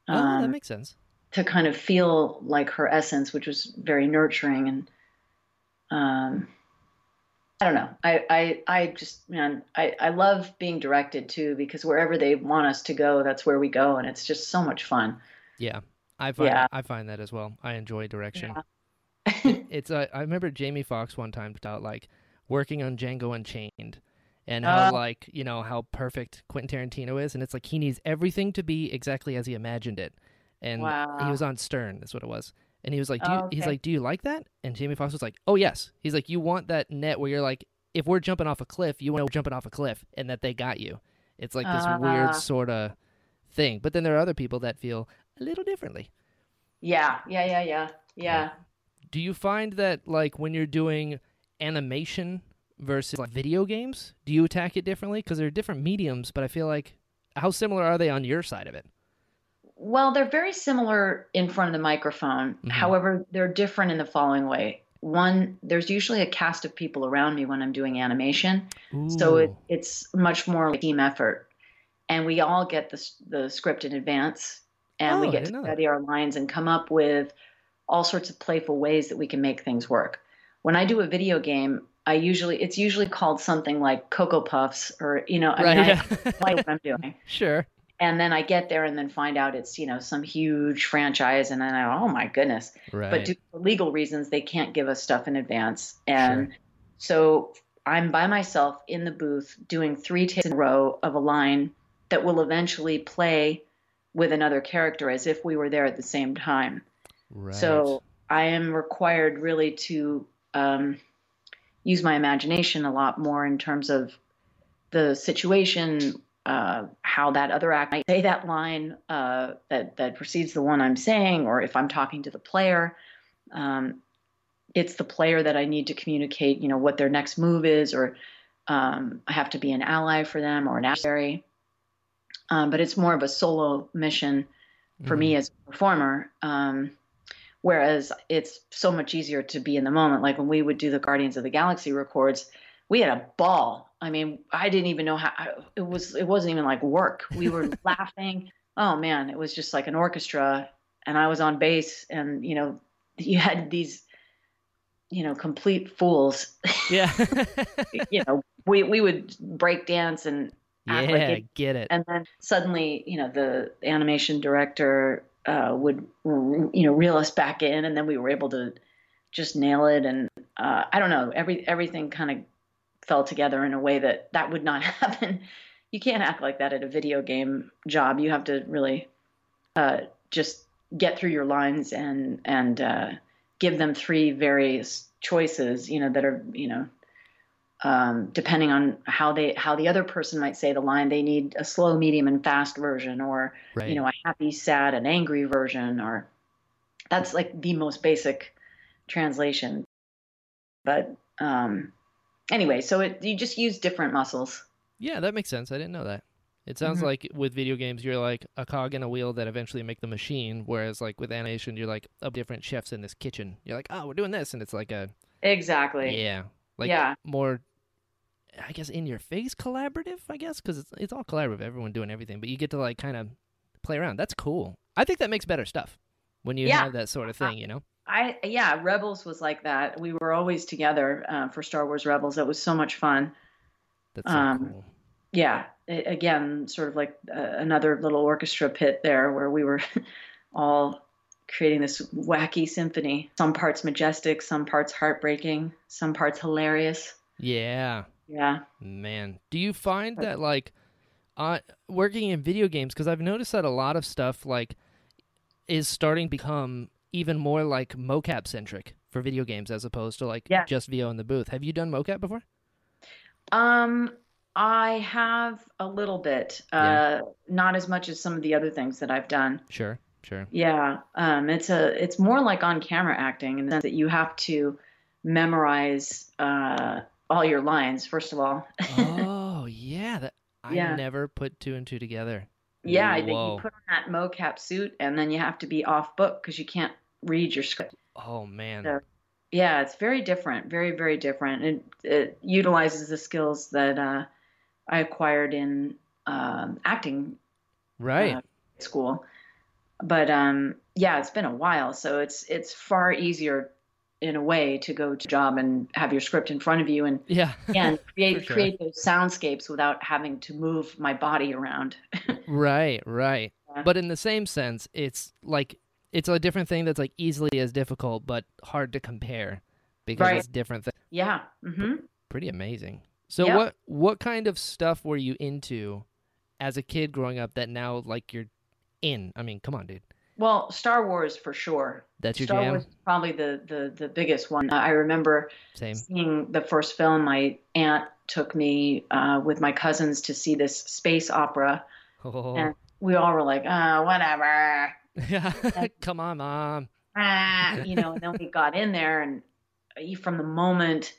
Oh, that Um, makes sense. to kind of feel like her essence, which was very nurturing and um, I don't know. I, I, I just man, I, I love being directed too because wherever they want us to go, that's where we go, and it's just so much fun. Yeah, I find Yeah. I find that as well. I enjoy direction. Yeah. It's uh, I remember Jamie Foxx one time about like working on Django Unchained and how Oh. like you know how perfect Quentin Tarantino is, and it's like he needs everything to be exactly as he imagined it. And he was on Stern, that's what it was. And he was like, do you, Oh, he's like, do you like that? And Jamie Foxx was like, oh yes. He's like, you want that net where you're like, if we're jumping off a cliff, you want to jumping off a cliff, and that they got you. It's like this Ah. weird sort of thing. But then there are other people that feel a little differently. yeah, yeah, yeah, yeah, yeah. Do you find that like when you're doing animation versus like video games, do you attack it differently? Because they're different mediums, but I feel like how similar are they on your side of it? Well, they're very similar in front of the microphone. Mhm. However, they're different in the following way. one, there's usually a cast of people around me when I'm doing animation. So it, it's much more like a team effort. And we all get the, the script in advance and Oh, we get to study our lines and come up with all sorts of playful ways that we can make things work. When I do a video game, I usually, it's usually called something like Cocoa Puffs or, you know, I right. mean, I yeah. like what I'm doing. sure. And then I get there and then find out it's, you know, some huge franchise. And then I go, oh my goodness. Right. But due to legal reasons, they can't give us stuff in advance. And Sure. so I'm by myself in the booth doing three takes in a row of a line that will eventually play with another character as if we were there at the same time. right. So I am required really to um, use my imagination a lot more in terms of the situation, uh, how that other act might say that line uh, that that precedes the one I'm saying, or if I'm talking to the player. Um, it's the player that I need to communicate, you know, what their next move is, or um, I have to be an ally for them or an adversary. Um, but it's more of a solo mission for me as a performer. Um, whereas it's so much easier to be in the moment. Like when we would do the Guardians of the Galaxy records, we had a ball. I mean, I didn't even know how it was. It wasn't even like work. We were laughing. Oh man, it was just like an orchestra, and I was on bass, and you know, you had these, you know, complete fools. Yeah. you know, we we would break dance and act yeah, like it get it. and then suddenly you know the animation director uh, would you know reel us back in and then we were able to just nail it and uh, i don't know every everything kind of fell together in a way that that would not happen. You can't act like that at a video game job. You have to really uh, just get through your lines and and uh, give them three various choices you know that are you know um, depending on how they how the other person might say the line they need a slow medium and fast version or right. you know a happy sad and angry version or that's like the most basic translation. But um anyway so it you just use different muscles Yeah, that makes sense. I didn't know that. It sounds Mhm. like with video games, you're like a cog in a wheel that eventually make the machine. Whereas like with animation, you're like a different chefs in this kitchen. You're like, oh, we're doing this, and it's like a exactly yeah, like yeah more. I guess in your face collaborative. I guess because it's it's all collaborative. Everyone doing everything, but you get to like kind of play around. That's cool. I think that makes better stuff when you Yeah. have that sort of thing. You know. I yeah rebels was like that. We were always together uh, for star wars rebels. That was so much fun. That's so Um, cool. yeah a- again sort of like uh, another little orchestra pit there where we were all creating this wacky symphony. Some parts majestic some parts heartbreaking some parts hilarious. Yeah. yeah. Man, do you find that like uh working in video games because I've noticed that a lot of stuff like is starting to become even more like mocap centric for video games as opposed to like Yeah. just VO in the booth. Have you done mocap before? um i have a little bit uh not as much as some of the other things that i've done Sure, sure. yeah um it's a it's more like on camera acting in the sense that you have to memorize uh all your lines first of all oh, yeah, that I Yeah. never put two and two together. Yeah, I think Whoa. you put on that mocap suit and then you have to be off book because you can't read your script. Oh man. Yeah. Yeah, it's very different, very, very different. It, it utilizes the skills that uh, I acquired in um, acting Right. uh, school. But um, yeah, it's been a while, so it's it's far easier in a way to go to a job and have your script in front of you and yeah. and create sure. create those soundscapes without having to move my body around. right, right. Yeah. But in the same sense, it's like it's a different thing that's like easily as difficult but hard to compare because Right. it's different things. yeah. hmm pretty amazing. So Yeah. what what kind of stuff were you into as a kid growing up that now like you're in? I mean, come on, dude. Well, Star Wars for sure. That's your Star jam. Wars probably the, the, the biggest one. I remember Same. seeing the first film. My aunt took me uh, with my cousins to see this space opera. Oh. And we all were like, uh, whatever. Yeah. come on, mom. Ah, you know, and then we got in there, and uh, from the moment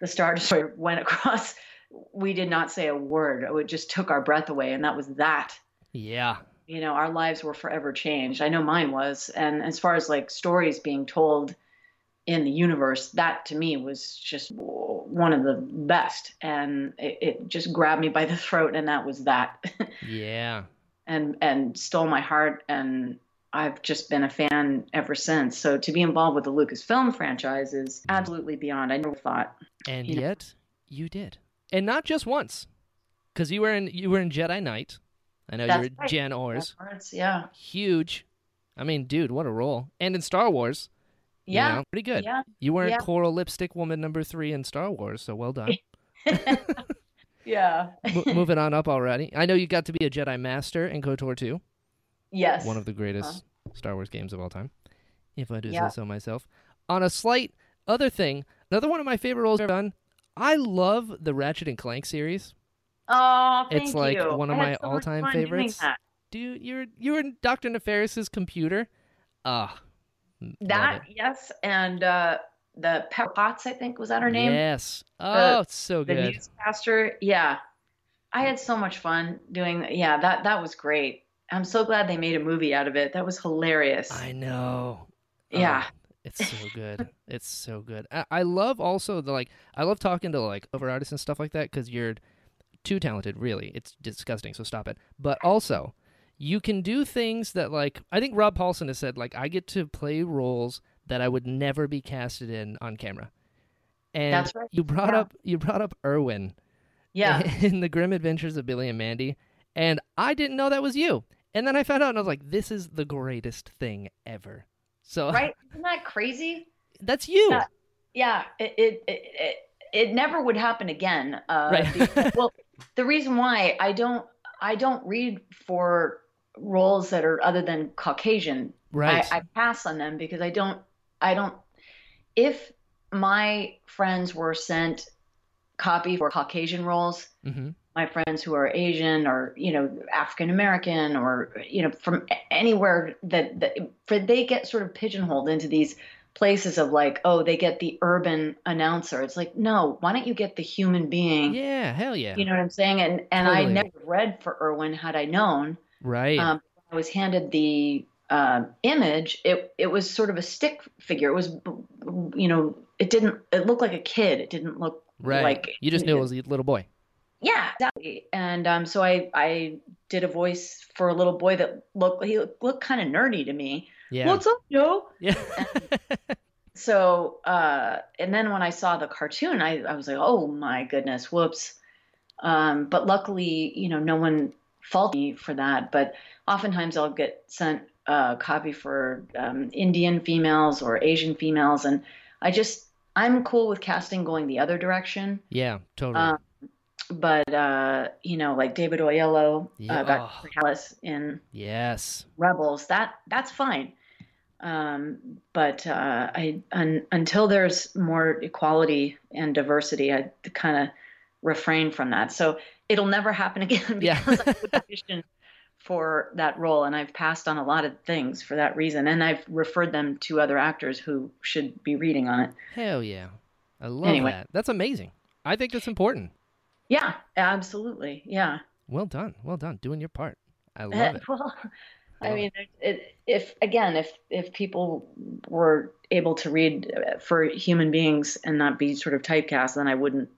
the Star Destroyer went across, we did not say a word. It just took our breath away, and that was that. Yeah. you know our lives were forever changed i know mine was and as far as like stories being told in the universe, that to me was just one of the best. And it, it just grabbed me by the throat, and that was that. Yeah. and and stole my heart and I've just been a fan ever since. So to be involved with the Lucasfilm franchise is absolutely beyond. I never thought. And You know- yet you did. And not just once. Cuz you were in you were in Jedi Knight. I know That's you were right. Jan Ors. Yeah. Huge. I mean, dude, what a role. And in Star Wars. you Yeah. know, pretty good. Yeah. You weren't Yeah. coral lipstick woman number 3 in Star Wars, so well done. Yeah. Mo- moving on up already. I know you got to be a Jedi Master in KOTOR 2. Yes. one of the greatest Star Wars games of all time, if I do Yeah. say so myself. On a slight other thing, another one of my favorite roles I've done. I love the Ratchet and Clank series. Oh, thank It's like you. one of I my so all-time favorites. Dude, you're you're in Doctor Nefarious's computer. Ah, love That, yes, and uh, the Pepper Potts, I think, was that her name? Yes. Oh, it's so good. the newscaster. Yeah, I had so much fun doing. Yeah, that that was great. I'm so glad they made a movie out of it. That was hilarious. I know. Oh, yeah. Oh, it's so good. it's so good. I, I love also the like. I love talking to like over artists and stuff like that because you're too talented. Really, it's disgusting. So stop it. But also, you can do things that like I think Rob Paulsen has said. Like I get to play roles that I would never be casted in on camera. And That's right. you brought Yeah. up you brought up Irwin yeah. in the Grim Adventures of Billy and Mandy, and I didn't know that was you. And then I found out, and I was like, "This is the greatest thing ever." So right? Isn't that crazy? that's you. Yeah. Yeah. It it it, it, it never would happen again. Uh, Right. because- well, the reason why I don't I don't read for roles that are other than Caucasian. Right. I, I pass on them because I don't I don't if my friends were sent copy for Caucasian roles, hmm my friends who are Asian or you know African American or you know from anywhere that, that for they get sort of pigeonholed into these places of like oh they get the urban announcer it's like no why don't you get the human being Yeah. Hell yeah. you know what I'm saying and and I never read for Irwin had I known right. um, I was handed the uh, image. It it was sort of a stick figure. It was, you know, it didn't. It looked like a kid. It didn't look right. like you just knew it was a little boy. Yeah, exactly. And um, so I I did a voice for a little boy that looked he looked kind of nerdy to me. Yeah. What's up, Joe? yeah. So uh, and then when I saw the cartoon, I I was like, oh my goodness, whoops. Um, but luckily, you know, no one faulted me for that. But oftentimes I'll get sent a copy for um, Indian females or Asian females, and I just I'm cool with casting going the other direction. yeah. Totally. Um, but uh, you know, like David Oyelowo Yeah. uh, got Kallus in yes. Rebels. That that's fine. Um, but uh, I un, until there's more equality and diversity, I kind of refrain from that. So it'll never happen again Yeah. because I would audition for that role, and I've passed on a lot of things for that reason, and I've referred them to other actors who should be reading on it. Hell yeah. I love Anyway. that. That's amazing. I think that's important. Yeah, absolutely. Yeah. Well done. Well done. Doing your part. I love it. Well, I mean, it, if again, if if people were able to read uh, for human beings and not be sort of typecast, then I wouldn't.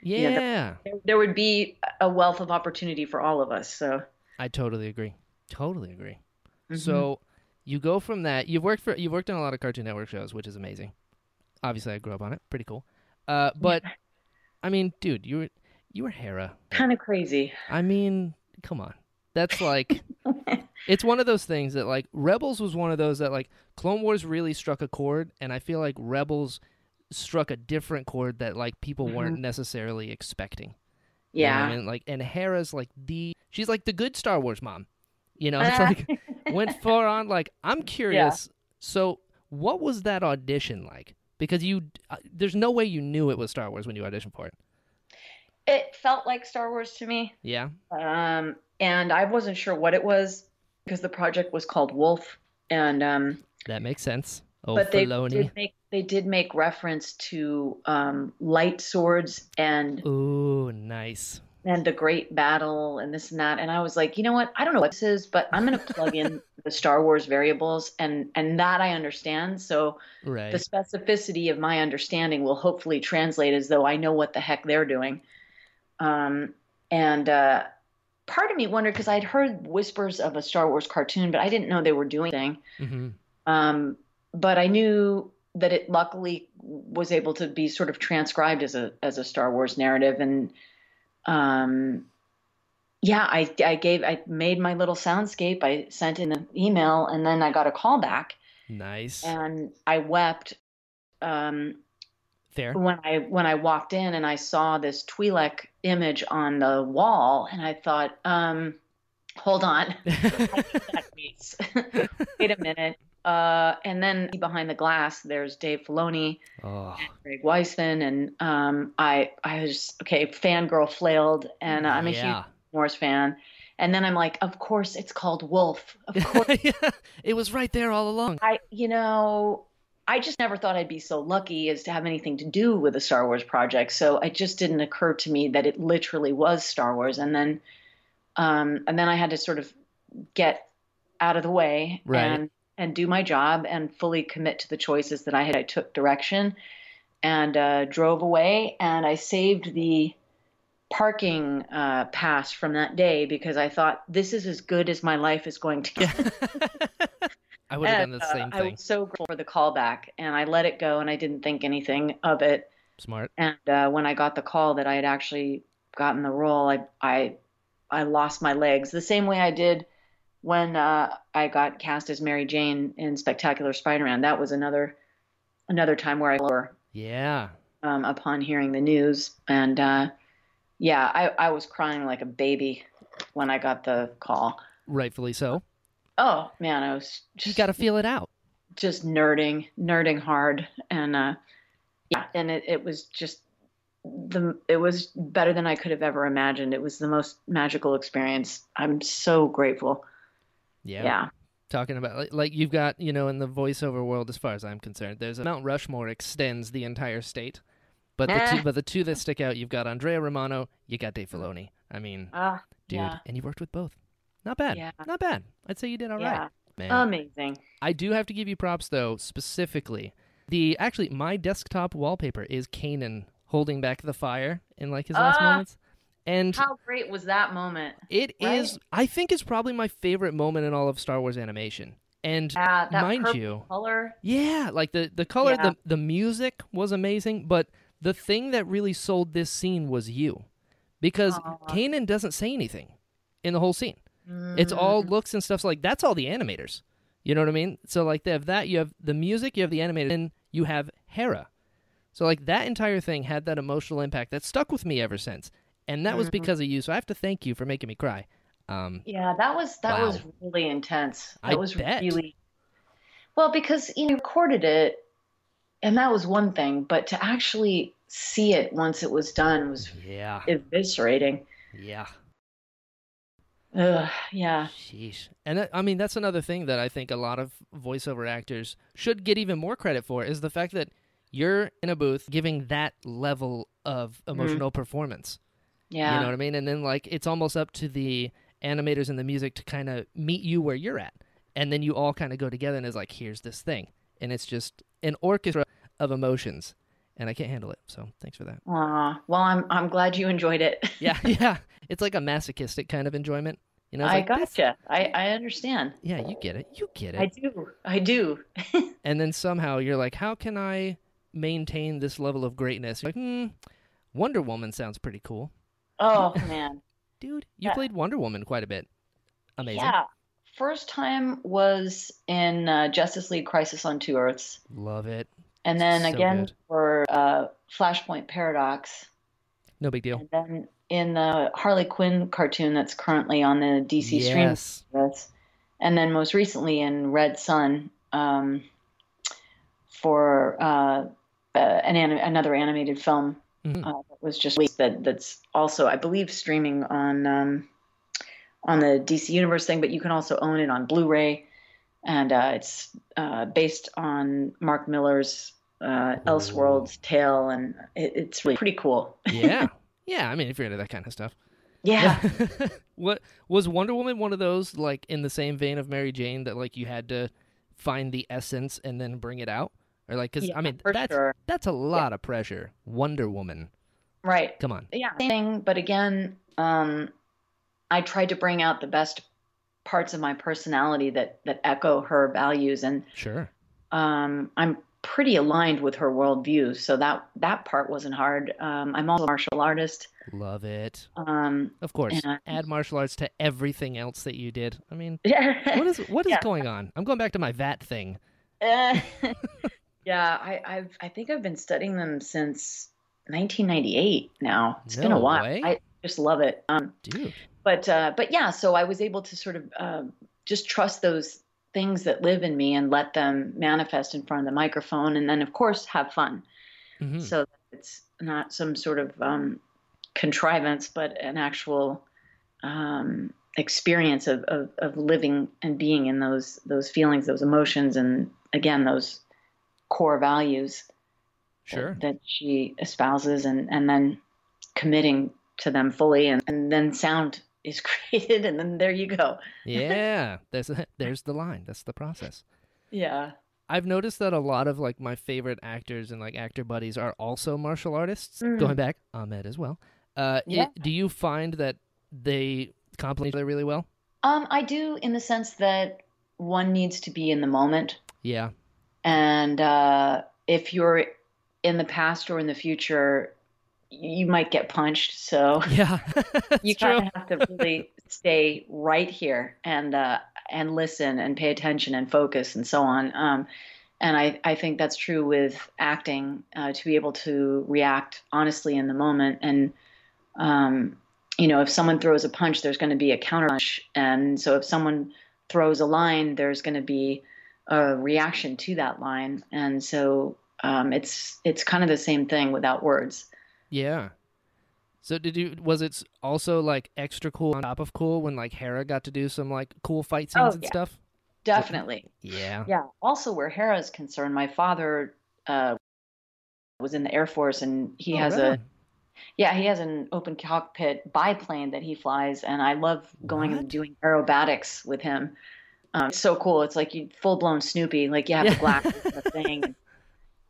Yeah. yeah, There would be a wealth of opportunity for all of us. So. I totally agree. Totally agree. mhm. So you go from that. You've worked for you've worked on a lot of Cartoon Network shows, which is amazing. Obviously, I grew up on it. Pretty cool. Uh, but I mean, dude, you were you were Hera. kind of crazy. I mean, come on. That's like it's one of those things that like Rebels was one of those that like Clone Wars really struck a chord and I feel like Rebels struck a different chord that like people weren't necessarily expecting. You know Yeah. I mean, like and Hera's like the she's like the good Star Wars mom. You know, it's like went far on like I'm curious. So, what was that audition like? Because you uh, there's no way you knew it was Star Wars when you auditioned for it. It felt like Star Wars to me, Yeah. um, and I wasn't sure what it was because the project was called Wolf, and um, That makes sense. Oh, but they Filoni. did make they did make reference to um, light swords and Ooh, nice. and the great battle and this and that. And I was like, you know what? I don't know what this is, but I'm going to plug in the Star Wars variables, and and that I understand. So Right. the specificity of my understanding will hopefully translate as though I know what the heck they're doing. Um, and uh, part of me wondered because I'd heard whispers of a Star Wars cartoon, but I didn't know they were doing anything. hmm Um, but I knew that it luckily was able to be sort of transcribed as a as a Star Wars narrative, and um, yeah, I I gave I made my little soundscape. I sent in an email, and then I got a call back, Nice. and I wept um, Fair. when I when I walked in and I saw this Twi'lek image on the wall, and I thought, um, hold on. Wait a minute. Uh, and then behind the glass, there's Dave Filoni, oh. Greg Weisman, and um, I I was okay, fangirl flailed, and I'm a huge yeah. Morris fan. And then I'm like, of course it's called Wolf. Of course, yeah. It was right there all along. I you know. I just never thought I'd be so lucky as to have anything to do with a Star Wars project. So it just didn't occur to me that it literally was Star Wars. And then, um, and then I had to sort of get out of the way Right. and and do my job and fully commit to the choices that I had. I took direction and uh, drove away, and I saved the parking uh, pass from that day because I thought this is as good as my life is going to get. I would have done the uh, same I was so grateful for the callback, and I let it go, and I didn't think anything of it. Smart. And uh, when I got the call that I had actually gotten the role, I I I lost my legs the same way I did when uh, I got cast as Mary Jane in Spectacular Spider-Man. That was another another time where I were Yeah. um, upon hearing the news, and uh, yeah, I I was crying like a baby when I got the call. Rightfully so. Oh man, I was You just got to feel it out. just nerding, nerding hard, and uh, yeah, and it, it was just the it was better than I could have ever imagined. It was the most magical experience. I'm so grateful. Yeah. Yeah, Talking about like, like you've got, you know, in the voiceover world, as far as I'm concerned, there's a Mount Rushmore extends the entire state. But the Eh. two, but the two that stick out, you've got Andrea Romano, you got Dave Filoni. I mean, ah, dude, yeah, and you worked with both. Not bad. Yeah. Not bad. I'd say you did all right, yeah, man. amazing. I do have to give you props though, specifically. The actually my desktop wallpaper is Kanan holding back the fire in like his last Ah. moments. And How great was that moment? it is right? I think it's probably my favorite moment in all of Star Wars animation. And that mind you, color. yeah, like the the color, Yeah. the the music was amazing, but the thing that really sold this scene was you. Because. Kanan doesn't say anything in the whole scene. It's all looks and stuff. So like that's all the animators. You know what I mean? So like they have that. You have the music. You have the animated, and you have Hera. So like that entire thing had that emotional impact that stuck with me ever since, and that was Mhm. because of you. So I have to thank you for making me cry. Um, Yeah, that was that was really intense. That I was bet. really well because you know, recorded it, and that was one thing, but to actually see it once it was done was yeah, eviscerating. yeah. Ugh, yeah, Sheesh. And that, I mean, that's another thing that I think a lot of voiceover actors should get even more credit for is the fact that you're in a booth giving that level of mm-hmm. emotional performance. yeah, You know what I mean? And then like it's almost up to the animators and the music to kind of meet you where you're at. And then you all kind of go together and it's like, here's this thing. And it's just an orchestra of emotions. And I can't handle it. So thanks for that. Aw, well, I'm I'm glad you enjoyed it. Yeah, yeah. It's like a masochistic kind of enjoyment. You know, it's I like, gotcha. I I understand. Yeah, you get it. You get it. I do. I do. and then somehow you're like, how can I maintain this level of greatness? You're like, hmm, Wonder Woman sounds pretty cool. Oh man. Dude, you Yeah. played Wonder Woman quite a bit. Amazing. Yeah. First time was in uh, Justice League Crisis on Two Earths. Love it. And then So again good. for uh, Flashpoint Paradox. No big deal. And then in the Harley Quinn cartoon that's currently on the DC stream yes. service. And then most recently in Red Son um, for uh, uh, an anim- another animated film Mhm. uh, that was just released that that's also I believe streaming on um, on the DC Universe thing, but you can also own it on Blu-ray, and uh, it's uh, based on Mark Millar's uh, Elseworlds tale, and it, it's really pretty cool. yeah. Yeah, I mean, if you're into that kind of stuff. Yeah. what was Wonder Woman one of those like in the same vein of Mary Jane that like you had to find the essence and then bring it out? Or like cuz Yeah, I mean that's sure. that's a lot of pressure. Wonder Woman. Right. Come on. Yeah. Same thing, but again, um, I tried to bring out the best parts of my personality that that echo her values, and Sure. um, I'm pretty aligned with her worldview. So that that part wasn't hard. Um, I'm also a martial artist. Love it. Um, Of course. Add martial arts to everything else that you did. I mean, yeah. what is what is Yeah. going on? I'm going back to my VAT thing. Uh, yeah, I, I've I think I've been studying them since 1998. Now it's been a while. way. I just love it. Um, Dude. but uh, but yeah, so I was able to sort of um just trust those things that live in me and let them manifest in front of the microphone, and then of course have fun. Mhm. So that it's not some sort of um, contrivance, but an actual um, experience of, of of living and being in those those feelings, those emotions, and again those core values that- that, she espouses, and and then committing to them fully, and, and then sound is created, and then there you go. yeah. There's there's the line. That's the process. Yeah. I've noticed that a lot of like my favorite actors and like actor buddies are also martial artists. Mm. Going back, Ahmed as well. Uh, Yeah. do you find that they complement each other really well? Um, I do in the sense that one needs to be in the moment. Yeah. And uh, if you're in the past or in the future, you might get punched. So Yeah. You kind of have to really stay right here and uh, and listen and pay attention and focus and so on. Um, and I, I think that's true with acting uh, to be able to react honestly in the moment. And um, you know, if someone throws a punch, there's going to be a counter punch, and so if someone throws a line, there's going to be a reaction to that line. And so um, it's it's kind of the same thing without words. Yeah. So did you? Was it also like extra cool on top of cool when like Hera got to do some like cool fight scenes Oh, and yeah. stuff? Definitely. Yeah. Yeah. Also, where Hera is concerned, my father uh, was in the Air Force, and he Oh, has right a yeah, he has an open cockpit biplane that he flies, and I love going What? and doing aerobatics with him. Um, it's so cool. It's like you full blown Snoopy, like you have Yeah. the glasses the thing.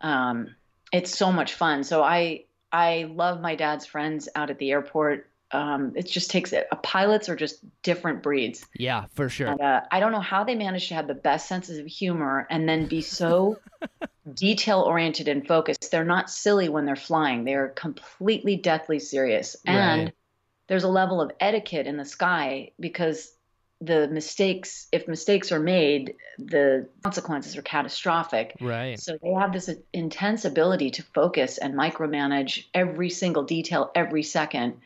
Um, it's so much fun. So I I love my dad's friends out at the airport. Um, it just takes it. Uh, pilots are just different breeds. Yeah, for sure. And, uh, I don't know how they manage to have the best senses of humor and then be so detail oriented and focused. They're not silly when they're flying. They're completely deathly serious. And Right. there's a level of etiquette in the sky because the mistakes, if mistakes are made, the consequences are catastrophic. Right. So they have this intense ability to focus and micromanage every single detail every second.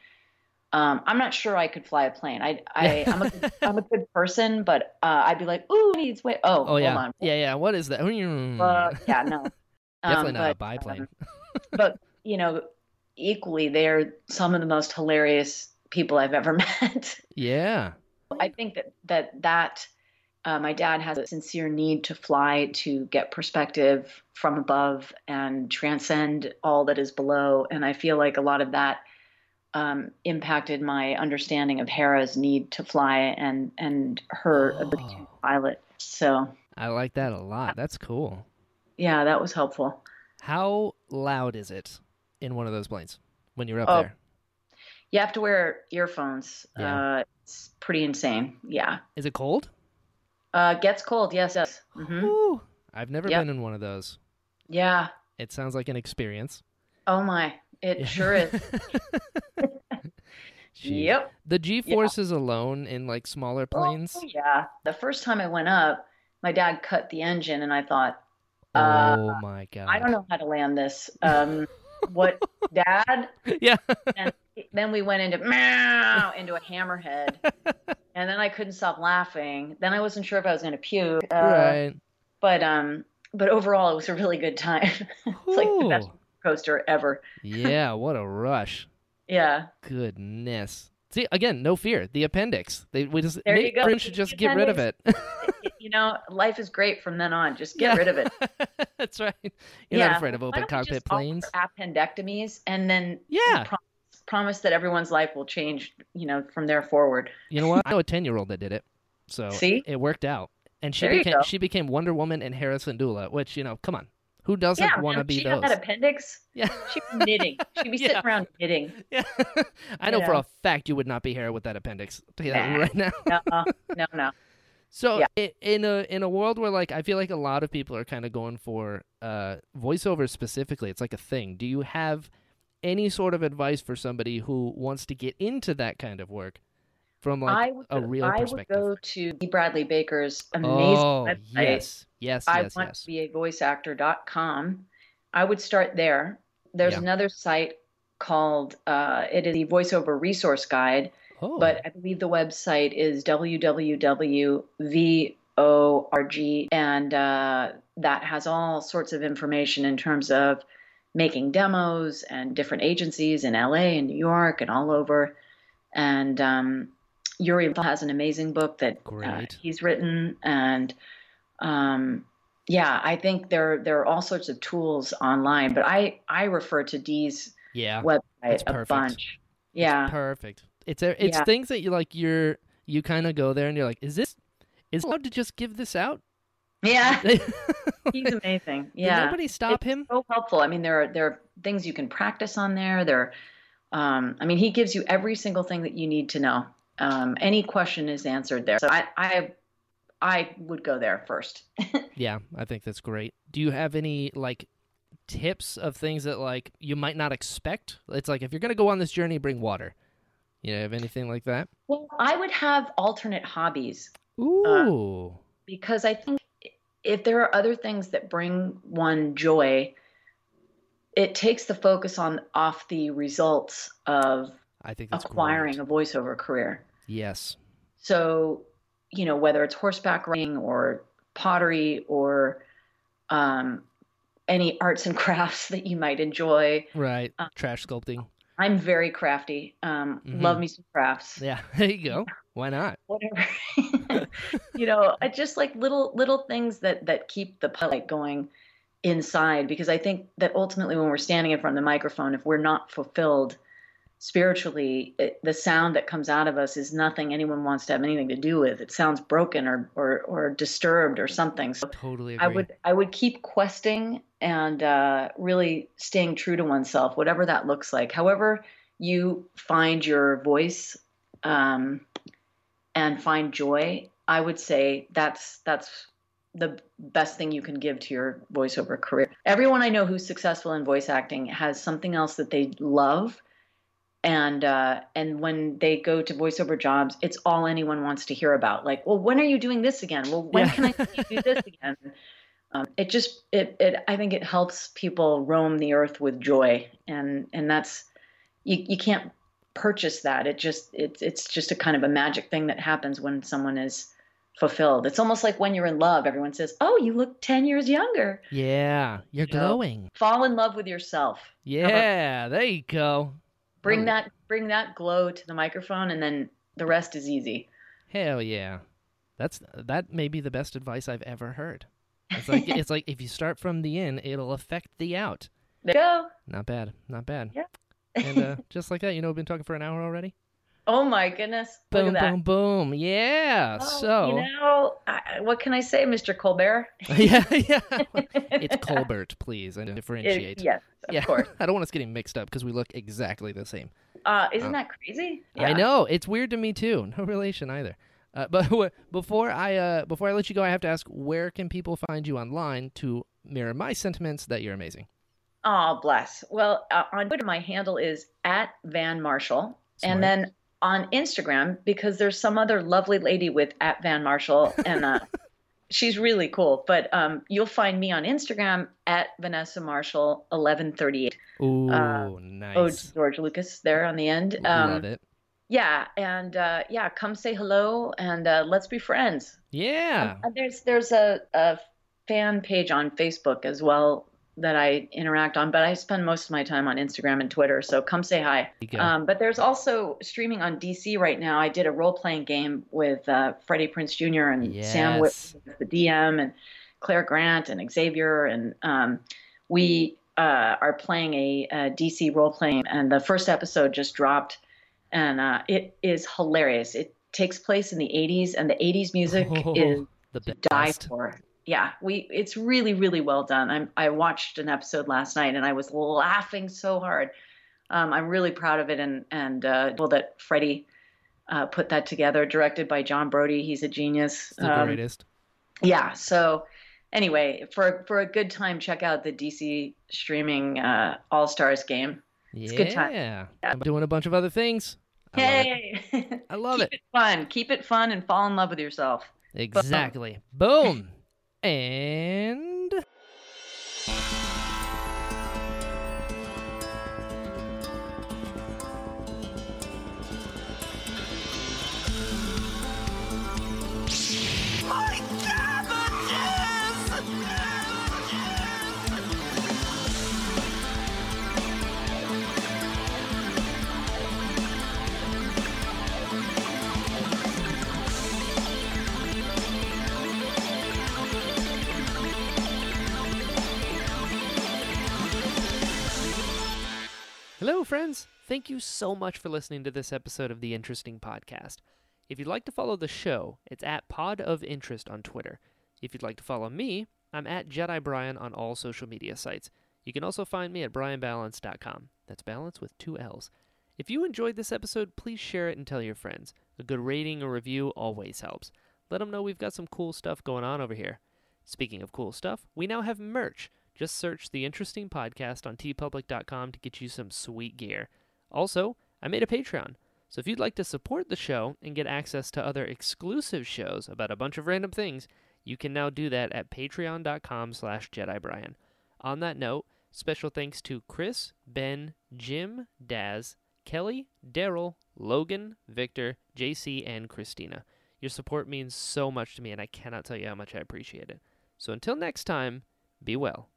Um, I'm not sure I could fly a plane. I, I, I'm a, good- I'm a good person, but uh, I'd be like, ooh, needs wait. Oh, Oh hold yeah. on. Yeah, yeah. What is that? Uh, yeah, no. Definitely Um, not a biplane. um, but you know, equally, they're some of the most hilarious people I've ever met. yeah. I think that that that uh, my dad has a sincere need to fly to get perspective from above and transcend all that is below, and I feel like a lot of that um, impacted my understanding of Hera's need to fly and and her ability to Oh. pilot. So I like that a lot. That's cool. yeah, that was helpful. How loud is it in one of those planes when you're up Oh, there? You have to wear earphones. Yeah. Uh, it's pretty insane. Yeah. Is it cold? Uh, gets cold. Yes. Yes. hmm I've never Yep. been in one of those. Yeah. It sounds like an experience. Oh my. It Yeah. sure is. Yep. The G forces alone in like smaller planes. Oh, yeah. The first time I went up, my dad cut the engine, and I thought, uh, oh my god. I don't know how to land this. Um, what, Dad? Yeah. And then we went into meow into a hammerhead, and then I couldn't stop laughing. Then I wasn't sure if I was going to puke. Uh, right. But um, but overall, it was a really good time. it's like the best coaster ever. yeah, what a rush. Yeah. Goodness. See, again, no fear. The appendix. They we just There Nate go. Brim should just get rid of it. you know, life is great from then on. Just get Yeah. rid of it. That's right. You're yeah. not afraid of open cockpit planes. Appendectomies and then Yeah. Promise, that everyone's life will change, you know, from there forward. You know what? I know a ten year old that did it, so See? it worked out. And she There became she became Wonder Woman and Hera Syndulla, which you know, come on, who doesn't yeah, want to be she those? had that appendix. Yeah, She'd be knitting. She'd be sitting Yeah. around knitting. yeah. I know for a fact you would not be here with that appendix. I'll tell you that Nah. right now. No, no, no. So Yeah. in a in a world where like I feel like a lot of people are kind of going for uh voiceover specifically, it's like a thing. Do you have any sort of advice for somebody who wants to get into that kind of work from like would a real I perspective? I would go to. Bradley Baker's amazing oh website. yes, yes, I yes, want yes. to be a voice actor.com. I would start there. There's Yeah. another site called uh, it is the voiceover resource guide, Oh, but I believe the website is www.vorg, and uh, that has all sorts of information in terms of making demos and different agencies in LA and New York and all over. And um, Yuri has an amazing book that uh, he's written, and um, yeah, I think there there are all sorts of tools online, but I I refer to Dee's yeah, website a bunch. Yeah, perfect. It's a, it's Yeah. things that you like. You're you kind of go there and you're like, is this is allowed to just give this out? yeah, he's amazing. Yeah, nobody stop It's him? so helpful. I mean, there are there are things you can practice on there. There, um, I mean, he gives you every single thing that you need to know. Um, any question is answered there. So I I I would go there first. Yeah, I think that's great. Do you have any like tips of things that like you might not expect? It's like if you're gonna go on this journey, bring water. You know, have anything like that? Well, I would have alternate hobbies. Ooh, because I think if there are other things that bring one joy, it takes the focus on off the results of I think acquiring great. a voiceover career. Yes. So, you know, whether it's horseback riding or pottery or um, any arts and crafts that you might enjoy, Right. Uh, Trash sculpting. I'm very crafty. Um, Mhm. Love me some crafts. Yeah. There you go. Why not? whatever you know I just like little little things that that keep the pilot going inside because i think that ultimately when we're standing in front of the microphone if we're not fulfilled spiritually it, the sound that comes out of us is nothing anyone wants to have anything to do with it sounds broken or or, or disturbed or something so Totally agree. i would i would keep questing and uh, really staying true to oneself whatever that looks like however you find your voice um, and find joy, I would say that's that's the best thing you can give to your voiceover career. Everyone I know who's successful in voice acting has something else that they love, and uh, and when they go to voiceover jobs, it's all anyone wants to hear about. Like, well, when are you doing this again? Well, when Yeah. can I do this again? Um, it just it it I think it helps people roam the earth with joy, and and that's you you can't purchase that. It just it's it's just a kind of a magic thing that happens when someone is fulfilled. It's almost like when you're in love, everyone says, "Oh, you look 10 years younger." Yeah. You're You know? glowing. Fall in love with yourself. Yeah. There you go. Bring Oh. that bring that glow to the microphone and then the rest is easy. Hell yeah. That's that may be the best advice I've ever heard. It's like it's like if you start from the in, it'll affect the out. There you go. Not bad. Not bad. Yeah. and uh, just like that, you know, we've been talking for an hour already. Oh my goodness. Boom, boom, boom. Yeah. Oh, so, you know, I, what can I say, Mr. Colbert? yeah, yeah. it's Colbert, please, and differentiate. It, yes, of yeah. course. I don't want us getting mixed up because we look exactly the same. Uh, isn't Uh, that crazy? Yeah. I know it's weird to me too. No relation either. Uh, but before I uh, before I let you go, I have to ask: Where can people find you online to mirror my sentiments that you're amazing? Oh, bless. Well, uh, on Twitter, my handle is at Van Marshall. Smart. And then on Instagram, because there's some other lovely lady with at Van Marshall, and uh, she's really cool. But um, you'll find me on Instagram at Vanessa Marshall 1138. Ooh, uh, nice. Oh, George Lucas there on the end. Um, Love it. Yeah, and uh, yeah, come say hello and uh, let's be friends. Yeah. Uh, There's there's a, a fan page on Facebook as well that I interact on, but I spend most of my time on Instagram and Twitter. So come say hi. There you go. Um, but there's also streaming on DC right now. I did a role playing game with uh, Freddie Prinze Jr. and Sam Yes. Witwer, the DM, and Clare Grant and Xavier, and um, we uh, are playing a, a DC role playing, and the first episode just dropped, and uh, it is hilarious. It takes place in the 80s, and the 80s music Oh, is the to die best. for. Yeah, we it's really really well done. I'm I watched an episode last night and I was laughing so hard. Um, I'm really proud of it and and uh, well that Freddie uh, put that together, directed by John Brody. He's a genius. It's the Um, greatest. yeah. So anyway, for for a good time, check out the DC streaming uh, All Stars game. Yeah. a good time. Yeah. I'm doing a bunch of other things. I love I love keep it. it fun. Keep it fun and fall in love with yourself. Exactly. Boom. And Hello, friends. Thank you so much for listening to this episode of the Interesting Podcast. If you'd like to follow the show, it's at Pod of Interest on Twitter. If you'd like to follow me, I'm at Jedi Brian on all social media sites. You can also find me at brianbalance.com. That's balance with two L's. If you enjoyed this episode, please share it and tell your friends. A good rating or review always helps. Let them know we've got some cool stuff going on over here. Speaking of cool stuff, we now have merch. Just search the Interesting Podcast on teepublic.com to get you some sweet gear. Also, I made a Patreon. So if you'd like to support the show and get access to other exclusive shows about a bunch of random things, you can now do that at patreon.com slash jedibrian. On that note, special thanks to Chris, Ben, Jim, Daz, Kelly, Daryl, Logan, Victor, JC, and Christina. Your support means so much to me, and I cannot tell you how much I appreciate it. So until next time, be well.